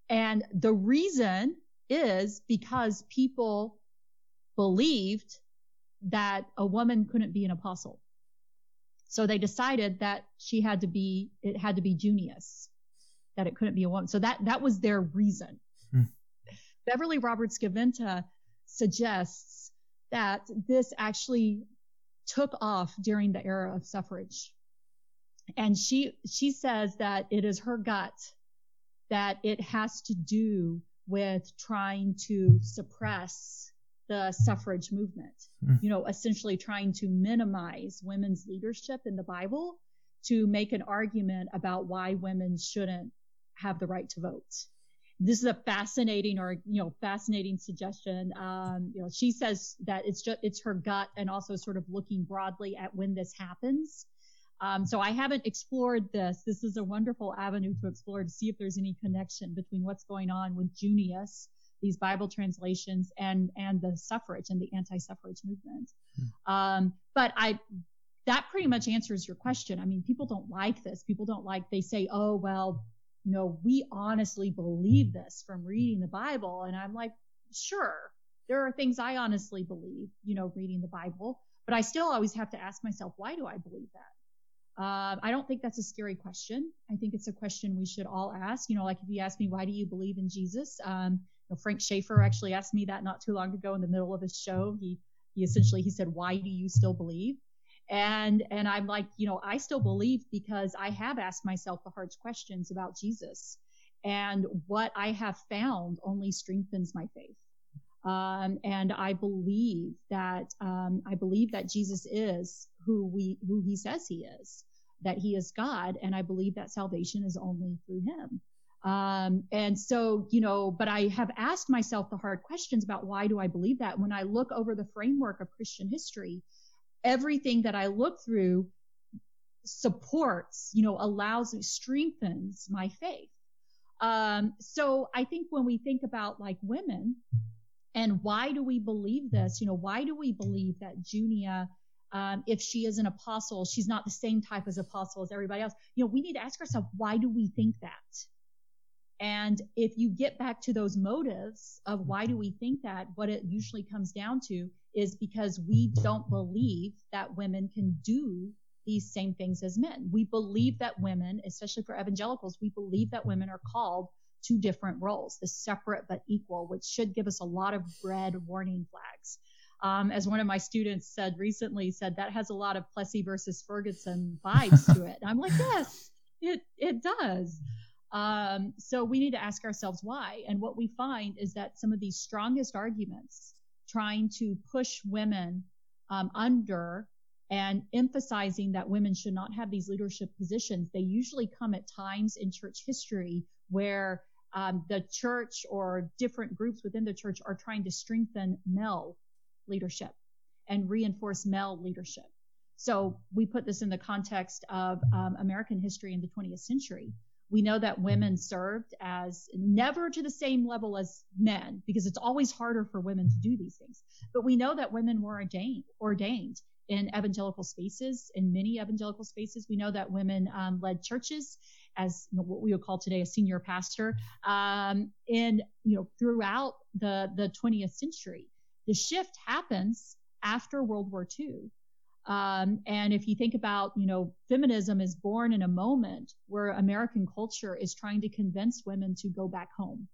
And the reason is because people believed that a woman couldn't be an apostle. So they decided that she had to be, it had to be Junius, that it couldn't be a woman. So that, that was their reason. Hmm. Beverly Roberts Gaventa suggests that this actually took off during the era of suffrage. And she, she says that it is her gut that it has to do with trying to suppress the suffrage movement. Mm. You know, essentially trying to minimize women's leadership in the Bible to make an argument about why women shouldn't have the right to vote. This is a fascinating or, you know, fascinating suggestion. Um, you know, she says that it's just, it's her gut and also sort of looking broadly at when this happens. Um, so I haven't explored this. This is a wonderful avenue to explore to see if there's any connection between what's going on with Junius these Bible translations and and the suffrage and the anti-suffrage movement. Hmm. Um, but I that pretty much answers your question. I mean, people don't like this. People don't like they say, oh well, you know, we honestly believe this from reading the Bible, and I'm like, sure, there are things I honestly believe, you know, reading the Bible, but I still always have to ask myself, why do I believe that? Uh, I don't think that's a scary question. I think it's a question we should all ask. You know, like if you ask me, why do you believe in Jesus? Um, know, Frank Schaeffer actually asked me that not too long ago in the middle of his show. He he essentially he said, "Why do you still believe?" And and I'm like, you know, I still believe because I have asked myself the hard questions about Jesus, and what I have found only strengthens my faith. Um, and I believe that um, I believe that Jesus is who we who He says He is, that He is God, and I believe that salvation is only through Him. Um, and so, you know, but I have asked myself the hard questions about why do I believe that? When I look over the framework of Christian history, everything that I look through supports, you know, allows, strengthens my faith. Um, so I think when we think about like women and why do we believe this? You know, why do we believe that Junia, um, if she is an apostle, she's not the same type as apostle as everybody else? You know, we need to ask ourselves, why do we think that? And if you get back to those motives of why do we think that, what it usually comes down to is because we don't believe that women can do these same things as men. We believe that women, especially for evangelicals, we believe that women are called to different roles, the separate but equal, which should give us a lot of red warning flags. Um, as one of my students said recently, said that has a lot of Plessy versus Ferguson vibes to it. And I'm like, yes, it it does. Um, so we need to ask ourselves why. And what we find is that some of these strongest arguments trying to push women um, under and emphasizing that women should not have these leadership positions, they usually come at times in church history where um, the church or different groups within the church are trying to strengthen male leadership and reinforce male leadership. So we put this in the context of um, American history in the 20th century. We know that women mm-hmm. served as never to the same level as men because it's always harder for women to do these things. But we know that women were ordained, ordained in evangelical spaces, in many evangelical spaces. We know that women um, led churches as you know, what we would call today a senior pastor um, in you know throughout the the 20th century. The shift happens after World War II. Um, and if you think about, you know, feminism is born in a moment where American culture is trying to convince women to go back home.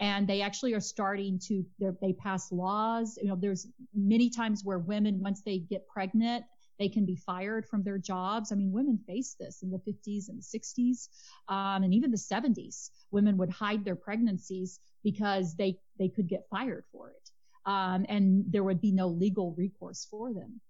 And they actually are starting to, they pass laws. You know, there's many times where women, once they get pregnant, they can be fired from their jobs. I mean, women faced this in the 50s and the 60s, um, and even the 70s. Women would hide their pregnancies because they, they could get fired for it. Um, and there would be no legal recourse for them.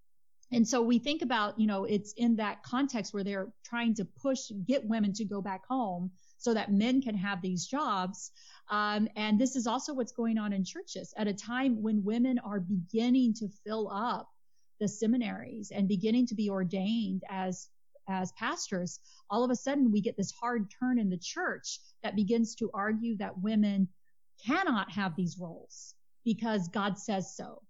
And so we think about, you know, it's in that context where they're trying to push, get women to go back home so that men can have these jobs. Um, and this is also what's going on in churches at a time when women are beginning to fill up the seminaries and beginning to be ordained as as pastors, all of a sudden we get this hard turn in the church that begins to argue that women cannot have these roles because God says so.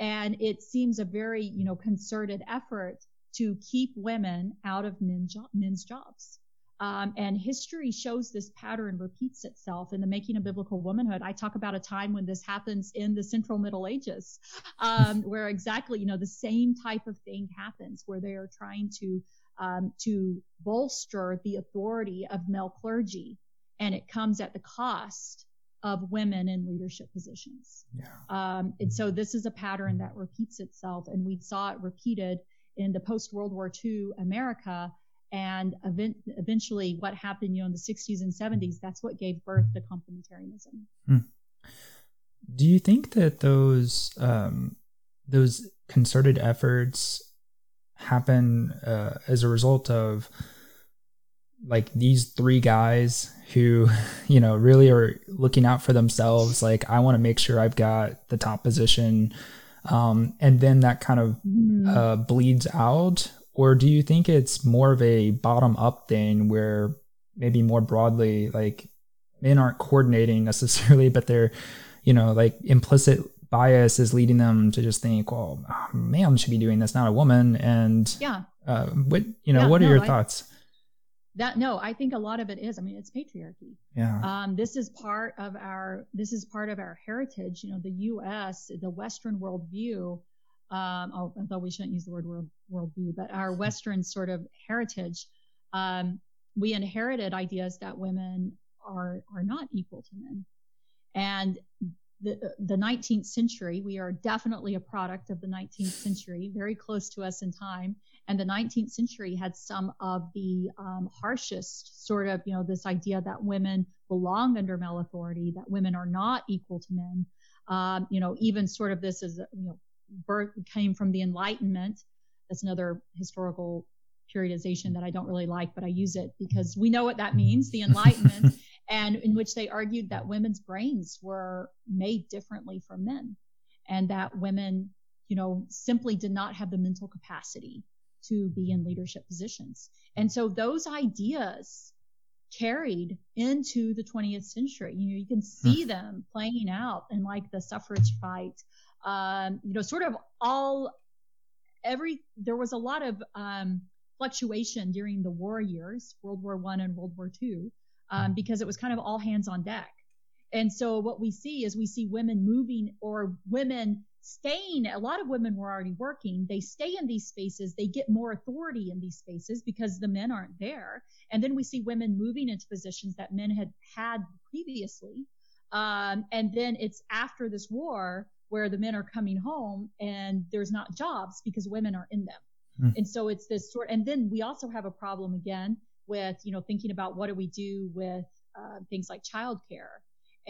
And it seems a very, you know, concerted effort to keep women out of men jo- men's jobs. Um, and history shows this pattern repeats itself in the making of biblical womanhood. I talk about a time when this happens in the Central Middle Ages, um, where exactly, you know, the same type of thing happens, where they are trying to um, to bolster the authority of male clergy, and it comes at the cost of women in leadership positions. Yeah. Um, and so this is a pattern that repeats itself, and we saw it repeated in the post World War II America and event, eventually what happened, you know, in the 60s and 70s, that's what gave birth to complementarianism. Hmm. Do you think that those um, those concerted efforts happen uh, as a result of like these three guys who, you know, really are looking out for themselves? Like, I want to make sure I've got the top position. Um, and then that kind of mm-hmm. uh, bleeds out or do you think it's more of a bottom up thing where maybe more broadly like men aren't coordinating necessarily but they're you know like implicit bias is leading them to just think well a man should be doing this not a woman and yeah uh, what you know yeah, what are no, your I, thoughts that no i think a lot of it is i mean it's patriarchy. Yeah. Um, this is part of our this is part of our heritage you know the us the western worldview um, although we shouldn't use the word world worldview, but our Western sort of heritage, um, we inherited ideas that women are are not equal to men, and the the 19th century, we are definitely a product of the 19th century, very close to us in time. And the 19th century had some of the um, harshest sort of, you know, this idea that women belong under male authority, that women are not equal to men. Um, you know, even sort of this is, you know, birth came from the Enlightenment. That's another historical periodization that I don't really like, but I use it because we know what that means, the Enlightenment, and in which they argued that women's brains were made differently from men and that women, you know, simply did not have the mental capacity to be in leadership positions. And so those ideas carried into the 20th century. You know, you can see hmm. them playing out in like the suffrage fight um, you know, sort of all every there was a lot of um, fluctuation during the war years, World War One and World War Two, um, because it was kind of all hands on deck. And so what we see is we see women moving or women staying. A lot of women were already working. They stay in these spaces. They get more authority in these spaces because the men aren't there. And then we see women moving into positions that men had had previously. Um, and then it's after this war where the men are coming home and there's not jobs because women are in them. Mm. And so it's this sort, and then we also have a problem again with, you know, thinking about what do we do with uh, things like childcare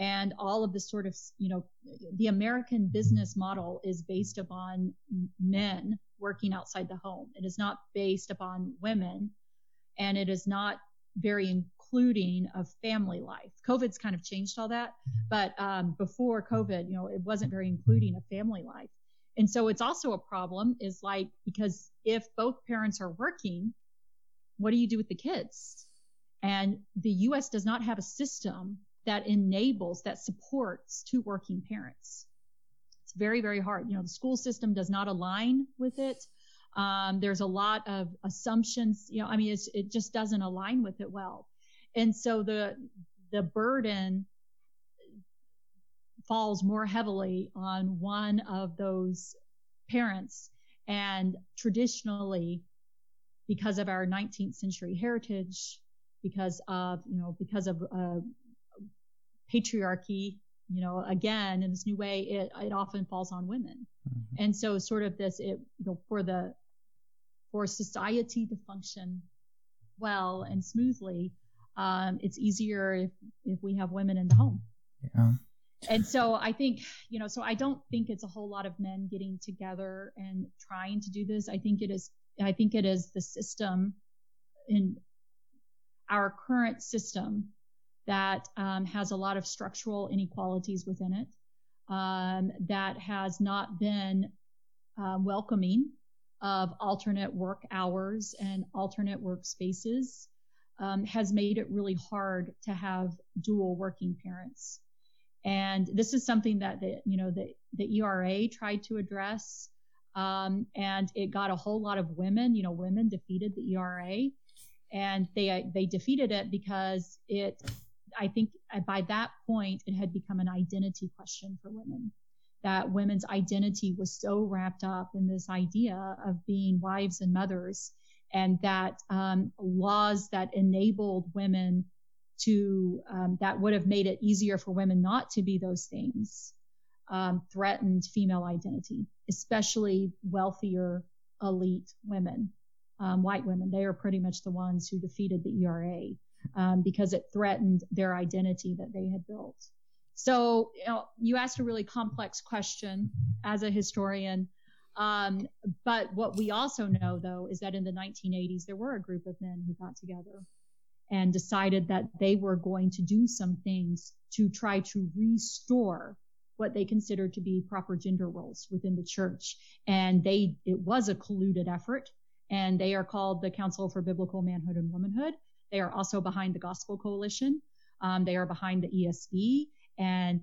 and all of this sort of, you know, the American business model is based upon men working outside the home. It is not based upon women and it is not very including of family life. COVID's kind of changed all that, but um, before COVID, you know, it wasn't very including of family life. And so it's also a problem is like, because if both parents are working, what do you do with the kids? And the US does not have a system that enables, that supports two working parents. It's very, very hard. You know, the school system does not align with it. Um, there's a lot of assumptions. You know, I mean, it just doesn't align with it well. And so the, the burden falls more heavily on one of those parents. And traditionally, because of our 19th century heritage, because of, you know, because of uh, patriarchy, you know, again, in this new way, it, it often falls on women. Mm-hmm. And so sort of this, it, you know, for the, for society to function well and smoothly, um, it's easier if, if we have women in the home. Yeah. And so I think, you know, so I don't think it's a whole lot of men getting together and trying to do this. I think it is, I think it is the system in our current system that um, has a lot of structural inequalities within it, um, that has not been uh, welcoming of alternate work hours and alternate workspaces um, has made it really hard to have dual working parents. And this is something that the, you know, the, the ERA tried to address. Um, and it got a whole lot of women, you know, women defeated the ERA. and they they defeated it because it I think by that point it had become an identity question for women that women's identity was so wrapped up in this idea of being wives and mothers and that um, laws that enabled women to um, that would have made it easier for women not to be those things um, threatened female identity especially wealthier elite women um, white women. They are pretty much the ones who defeated the ERA um, because it threatened their identity that they had built so you, know, you asked a really complex question as a historian. Um, but what we also know, though, is that in the 1980s, there were a group of men who got together and decided that they were going to do some things to try to restore what they considered to be proper gender roles within the church. And they, it was a colluded effort and they are called the Council for Biblical Manhood and Womanhood. They are also behind the Gospel Coalition. Um, they are behind the ESV and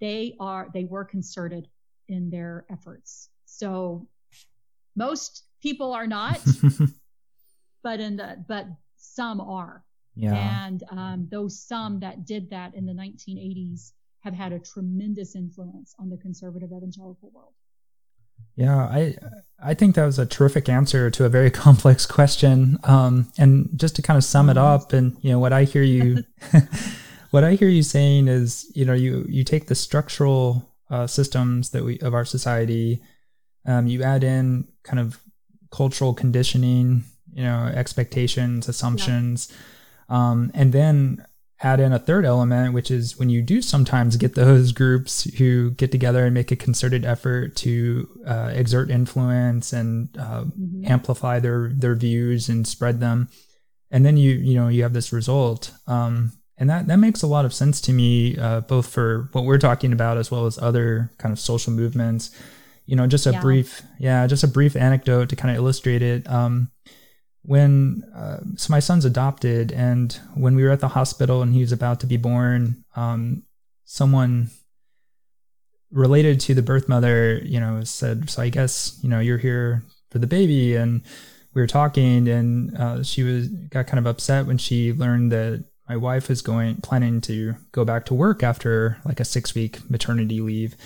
they are they were concerted in their efforts. So most people are not, but in the but some are. Yeah. And um, those some that did that in the 1980s have had a tremendous influence on the conservative evangelical world. Yeah, I I think that was a terrific answer to a very complex question. Um, and just to kind of sum it mm-hmm. up, and you know what I hear you what I hear you saying is, you know, you you take the structural uh, systems that we of our society, um, you add in kind of cultural conditioning, you know, expectations, assumptions, yeah. um, and then add in a third element, which is when you do sometimes get those groups who get together and make a concerted effort to uh, exert influence and uh, mm-hmm. amplify their their views and spread them, and then you you know you have this result. Um, and that that makes a lot of sense to me, uh, both for what we're talking about as well as other kind of social movements. You know, just a yeah. brief, yeah, just a brief anecdote to kind of illustrate it. Um, when uh, so my son's adopted, and when we were at the hospital and he was about to be born, um, someone related to the birth mother, you know, said, "So I guess you know you're here for the baby," and we were talking, and uh, she was got kind of upset when she learned that my wife is going planning to go back to work after like a six week maternity leave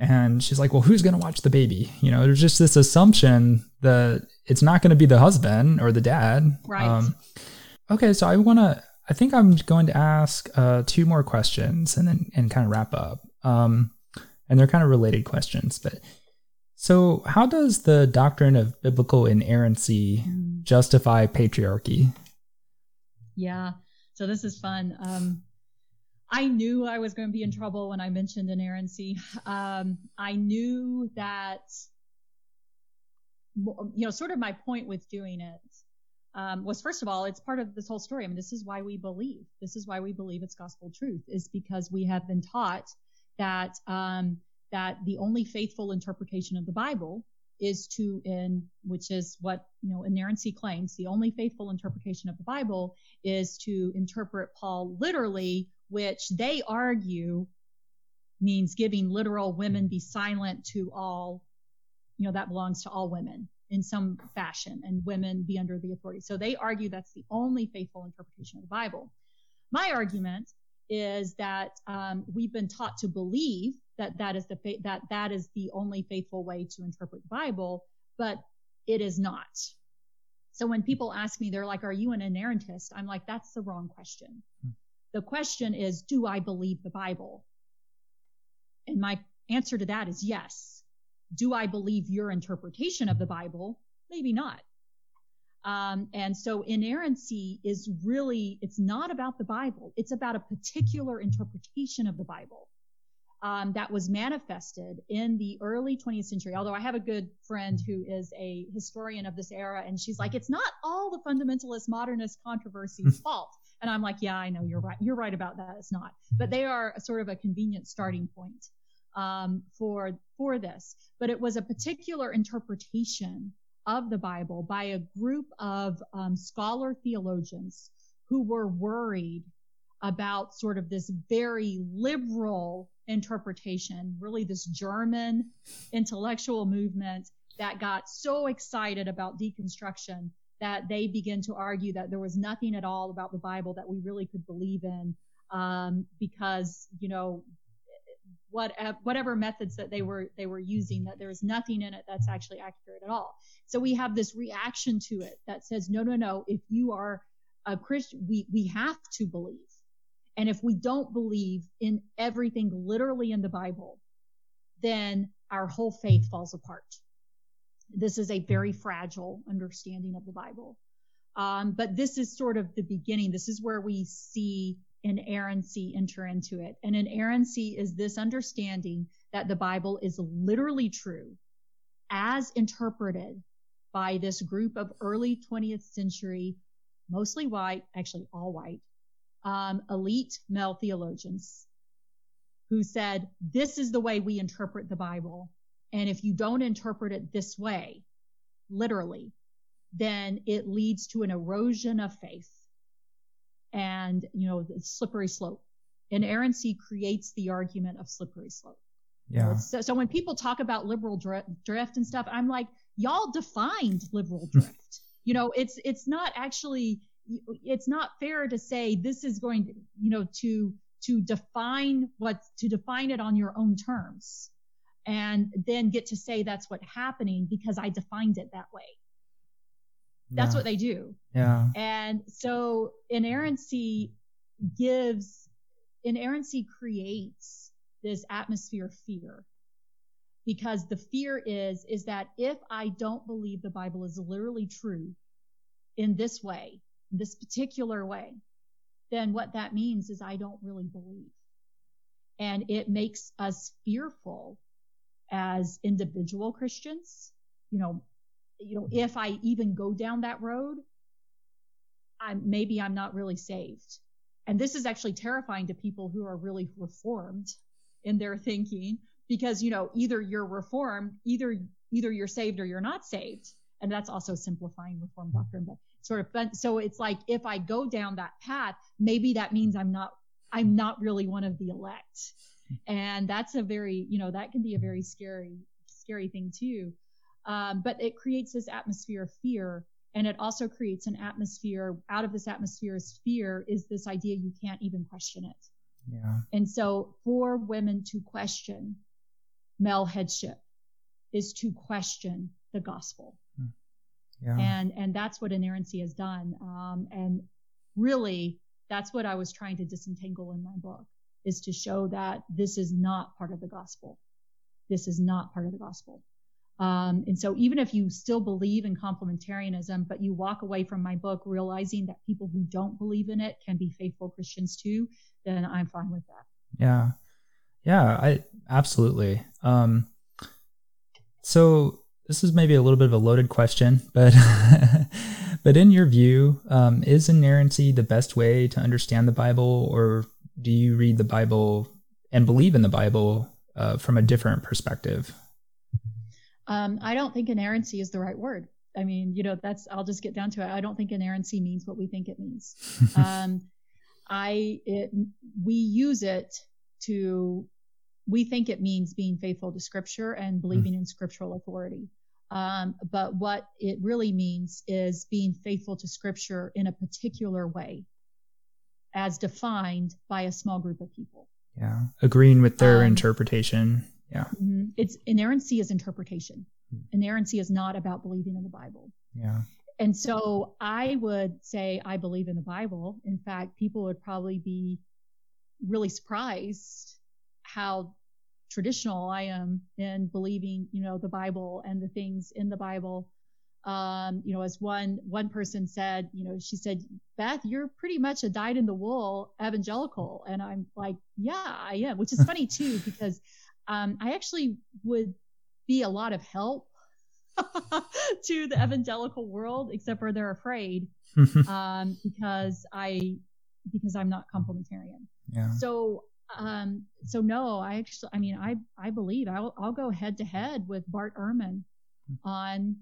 and she's like well who's going to watch the baby? You know there's just this assumption that it's not going to be the husband or the dad. Right. Um, okay so i want to i think i'm going to ask uh, two more questions and then and kind of wrap up. Um, and they're kind of related questions but so how does the doctrine of biblical inerrancy mm. justify patriarchy? Yeah. So this is fun. Um, I knew I was going to be in trouble when I mentioned inerrancy. Um, I knew that, you know, sort of my point with doing it um, was first of all, it's part of this whole story. I mean, this is why we believe. This is why we believe it's gospel truth, is because we have been taught that um, that the only faithful interpretation of the Bible is to in which is what you know inerrancy claims the only faithful interpretation of the bible is to interpret paul literally which they argue means giving literal women be silent to all you know that belongs to all women in some fashion and women be under the authority so they argue that's the only faithful interpretation of the bible my argument is that um, we've been taught to believe that that is the fa- that that is the only faithful way to interpret the Bible, but it is not. So when people ask me, they're like, "Are you an inerrantist?" I'm like, "That's the wrong question. Hmm. The question is, do I believe the Bible?" And my answer to that is yes. Do I believe your interpretation of the Bible? Maybe not. Um, and so inerrancy is really, it's not about the Bible. It's about a particular interpretation of the Bible. Um, that was manifested in the early 20th century. Although I have a good friend who is a historian of this era, and she's like, it's not all the fundamentalist modernist controversy's fault. And I'm like, yeah, I know you're right. You're right about that. It's not, but they are a sort of a convenient starting point um, for for this. But it was a particular interpretation of the Bible by a group of um, scholar theologians who were worried about sort of this very liberal interpretation, really this German intellectual movement that got so excited about deconstruction that they begin to argue that there was nothing at all about the Bible that we really could believe in um, because you know what, whatever methods that they were they were using that there is nothing in it that's actually accurate at all. So we have this reaction to it that says no no no if you are a Christian we we have to believe. And if we don't believe in everything literally in the Bible, then our whole faith falls apart. This is a very fragile understanding of the Bible. Um, but this is sort of the beginning. This is where we see inerrancy enter into it. And inerrancy is this understanding that the Bible is literally true as interpreted by this group of early 20th century, mostly white, actually all white, um, elite male theologians who said, this is the way we interpret the Bible. And if you don't interpret it this way, literally, then it leads to an erosion of faith and, you know, the slippery slope. Inerrancy creates the argument of slippery slope. Yeah. So, so when people talk about liberal drift and stuff, I'm like, y'all defined liberal hmm. drift. you know, it's it's not actually it's not fair to say this is going to, you know, to to define what to define it on your own terms and then get to say that's what's happening because I defined it that way. That's yeah. what they do. Yeah. And so inerrancy gives, inerrancy creates this atmosphere of fear because the fear is, is that if I don't believe the Bible is literally true in this way, this particular way, then what that means is I don't really believe. And it makes us fearful as individual Christians. You know, you know, if I even go down that road, I'm maybe I'm not really saved. And this is actually terrifying to people who are really reformed in their thinking because, you know, either you're reformed, either either you're saved or you're not saved. And that's also simplifying reform doctrine, but sort of fun. So it's like if I go down that path, maybe that means I'm not I'm not really one of the elect. And that's a very, you know, that can be a very scary, scary thing too. Um, but it creates this atmosphere of fear. And it also creates an atmosphere out of this atmosphere of fear is this idea you can't even question it. Yeah. And so for women to question male headship is to question the gospel. Hmm. Yeah. And, and that's what inerrancy has done. Um, and really that's what I was trying to disentangle in my book is to show that this is not part of the gospel. This is not part of the gospel. Um, and so even if you still believe in complementarianism, but you walk away from my book realizing that people who don't believe in it can be faithful Christians too, then I'm fine with that. Yeah. Yeah, I absolutely. Um, so this is maybe a little bit of a loaded question, but but in your view, um, is inerrancy the best way to understand the Bible, or do you read the Bible and believe in the Bible uh, from a different perspective? Um, I don't think inerrancy is the right word. I mean, you know, that's, I'll just get down to it. I don't think inerrancy means what we think it means. um, I, it, we use it to, we think it means being faithful to scripture and believing mm. in scriptural authority. Um, but what it really means is being faithful to scripture in a particular way as defined by a small group of people. Yeah. Agreeing with their um, interpretation. Yeah. Mm-hmm. It's inerrancy is interpretation. Hmm. Inerrancy is not about believing in the Bible. Yeah. And so I would say I believe in the Bible. In fact, people would probably be really surprised how traditional I am in believing, you know, the Bible and the things in the Bible. Um, you know, as one one person said, you know, she said, Beth, you're pretty much a dyed in the wool evangelical. And I'm like, yeah, I am, which is funny too, because um, I actually would be a lot of help to the evangelical world, except for they're afraid um, because I because I'm not complementarian. Yeah. So um, so no, I actually, I mean, I I believe I'll I'll go head to head with Bart Ehrman on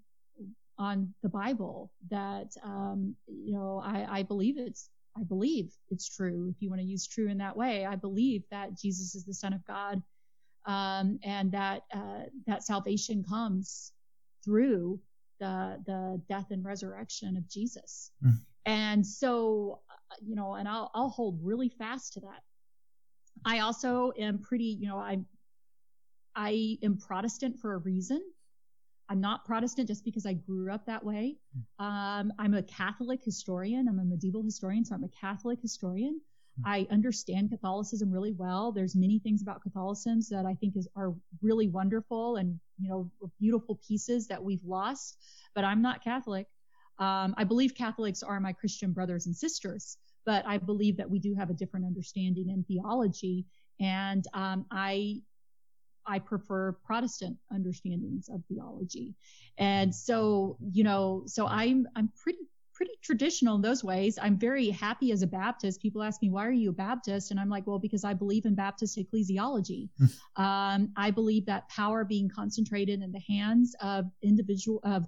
on the Bible that um, you know I I believe it's I believe it's true. If you want to use true in that way, I believe that Jesus is the Son of God um, and that uh, that salvation comes through the the death and resurrection of Jesus. Mm. And so, uh, you know, and I'll I'll hold really fast to that. I also am pretty, you know, I I am Protestant for a reason. I'm not Protestant just because I grew up that way. Um, I'm a Catholic historian. I'm a medieval historian, so I'm a Catholic historian. I understand Catholicism really well. There's many things about Catholicism that I think is are really wonderful and you know beautiful pieces that we've lost. But I'm not Catholic. Um, I believe Catholics are my Christian brothers and sisters, but I believe that we do have a different understanding in theology, and um, I I prefer Protestant understandings of theology. And so, you know, so I'm I'm pretty pretty traditional in those ways. I'm very happy as a Baptist. People ask me, why are you a Baptist? And I'm like, well, because I believe in Baptist ecclesiology. um, I believe that power being concentrated in the hands of individual of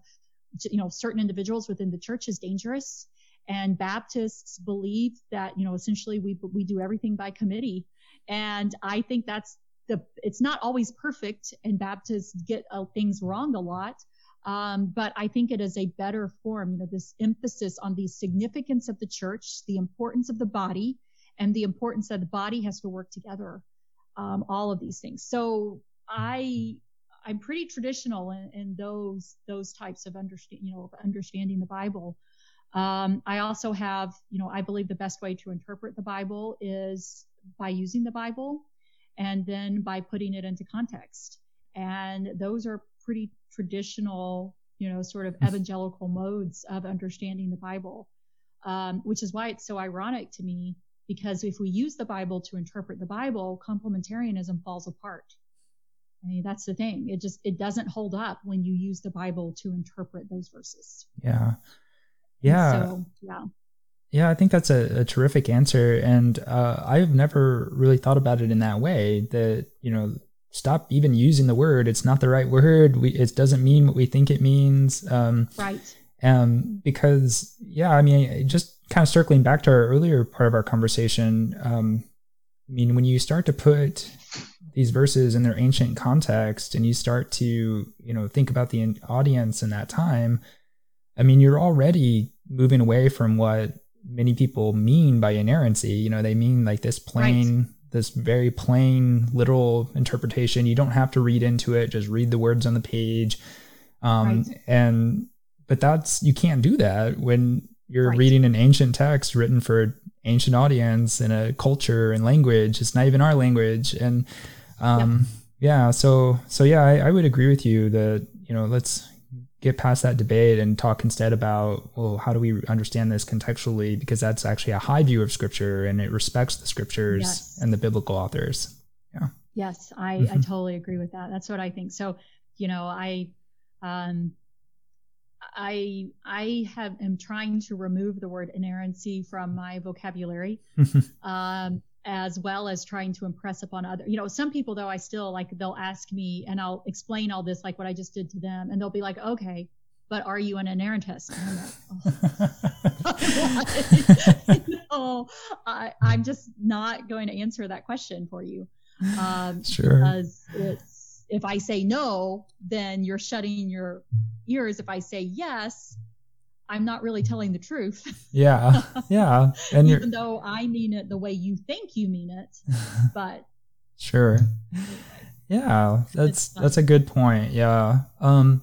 you know certain individuals within the church is dangerous. And Baptists believe that you know essentially we we do everything by committee. And I think that's the it's not always perfect, and Baptists get uh, things wrong a lot. Um, but I think it is a better form, you know, this emphasis on the significance of the church, the importance of the body, and the importance that the body has to work together. Um, all of these things. So I I'm pretty traditional in, in those those types of understand you know of understanding the Bible. Um, I also have you know I believe the best way to interpret the Bible is by using the Bible and then by putting it into context. And those are pretty traditional, you know, sort of evangelical modes of understanding the Bible, um, which is why it's so ironic to me because if we use the Bible to interpret the Bible, complementarianism falls apart. I mean, that's the thing. It just it doesn't hold up when you use the Bible to interpret those verses. Yeah. Yeah. So, yeah. Yeah, I think that's a, a terrific answer. And uh, I've never really thought about it in that way that, you know, stop even using the word. It's not the right word. We, it doesn't mean what we think it means. Um, right. Um, because, yeah, I mean, just kind of circling back to our earlier part of our conversation, um, I mean, when you start to put these verses in their ancient context and you start to, you know, think about the audience in that time, I mean, you're already moving away from what many people mean by inerrancy. You know, they mean like this plain, right. this very plain, literal interpretation. You don't have to read into it; just read the words on the page. Um, right. And but that's you can't do that when you're right. reading an ancient text written for ancient audience in a culture and language. It's not even our language, and um, yep. yeah. So so yeah, I, I would agree with you that you know let's get past that debate and talk instead about well how do we understand this contextually? Because that's actually a high view of scripture and it respects the scriptures yes. and the biblical authors. Yeah. Yes i mm-hmm. i totally agree with that. That's what i think. So you know i um i i have am trying to remove the word inerrancy from my vocabulary. Um as well as trying to impress upon other you know some people though i still like they'll ask me and i'll explain all this like what i just did to them and they'll be like okay but are you an inerrantist like, oh. no I, i'm just not going to answer that question for you. Um, sure. because it's if i say no then you're shutting your ears. If i say yes I'm not really telling the truth. Yeah. Yeah. And even though I mean it the way you think you mean it, but sure. Yeah, that's that's a good point. Yeah. Um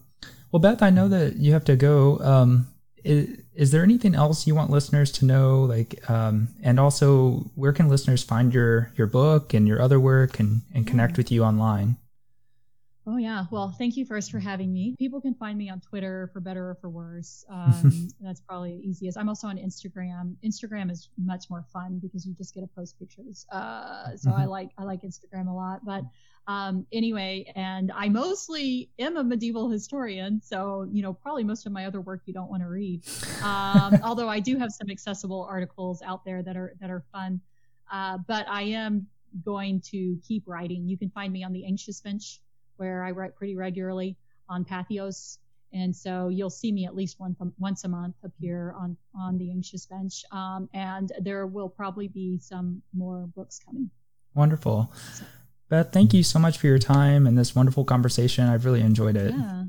well Beth, I know that you have to go. Um is, is there anything else you want listeners to know like um and also where can listeners find your your book and your other work and and connect with you online? Oh yeah. Well, thank you first for having me. People can find me on Twitter for better or for worse. Um, that's probably easiest. I'm also on Instagram. Instagram is much more fun because you just get to post pictures. Uh, so mm-hmm. I like I like Instagram a lot. But um, anyway, and I mostly am a medieval historian, so you know probably most of my other work you don't want to read. Um, although I do have some accessible articles out there that are that are fun. Uh, but I am going to keep writing. You can find me on the Anxious Bench where I write pretty regularly on Patheos. And so you'll see me at least once a, once a month appear on, on the Anxious Bench. Um, and there will probably be some more books coming. Wonderful. So. Beth, thank you so much for your time and this wonderful conversation. I've really enjoyed it. Yeah.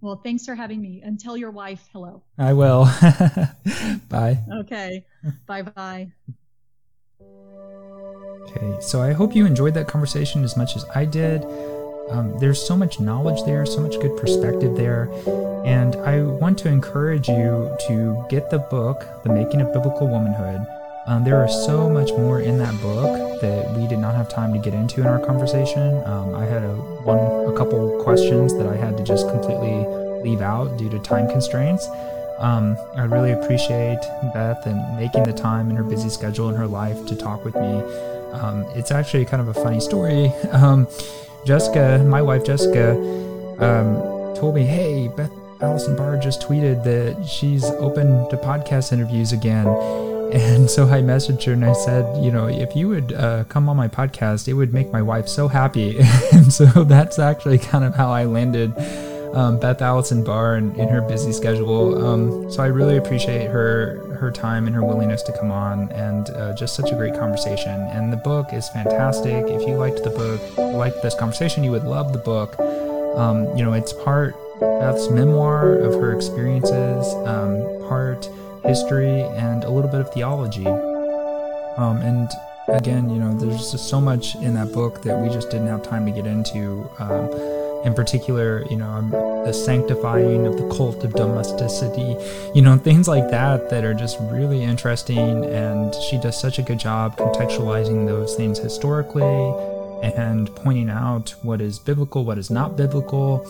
Well, thanks for having me. And tell your wife hello. I will. bye. Okay. bye bye. Okay, so I hope you enjoyed that conversation as much as I did. Um, there's so much knowledge there, so much good perspective there. And I want to encourage you to get the book, The Making of Biblical Womanhood. Um, there is so much more in that book that we did not have time to get into in our conversation. Um, I had a one, a couple questions that I had to just completely leave out due to time constraints. Um, I really appreciate Beth and making the time in her busy schedule in her life to talk with me. Um, it's actually kind of a funny story. Um, Jessica, my wife Jessica, um, told me, "Hey, Beth Allison Barr just tweeted that she's open to podcast interviews again." And so I messaged her and I said, you know, if you would uh, come on my podcast, it would make my wife so happy. and so that's actually kind of how I landed um, Beth Allison Barr in her busy schedule. Um, so I really appreciate her her time and her willingness to come on, and uh, just such a great conversation. And the book is fantastic. If you liked the book, liked this conversation, you would love the book. Um, you know, it's part Beth's memoir of her experiences, um, part history, and a little bit of theology. Um, and again, you know, there's just so much in that book that we just didn't have time to get into. Um, in particular, you know, um, the sanctifying of the cult of domesticity, you know, things like that that are just really interesting. And she does such a good job contextualizing those things historically and pointing out what is biblical, what is not biblical,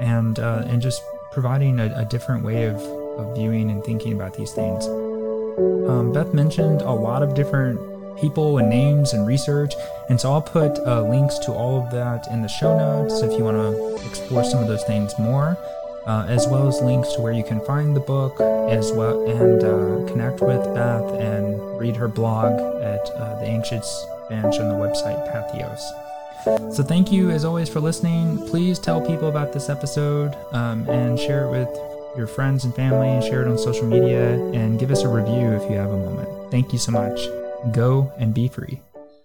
and uh, and just providing a, a different way of, of viewing and thinking about these things. Um, Beth mentioned a lot of different people and names and research. And so I'll put uh, links to all of that in the show notes if you want to explore some of those things more, uh, as well as links to where you can find the book as well and uh, connect with Beth and read her blog at uh, the Anxious Bench on the website Patheos. So thank you as always for listening. Please tell people about this episode um, and share it with your friends and family and share it on social media and give us a review if you have a moment. Thank you so much. Go and be free.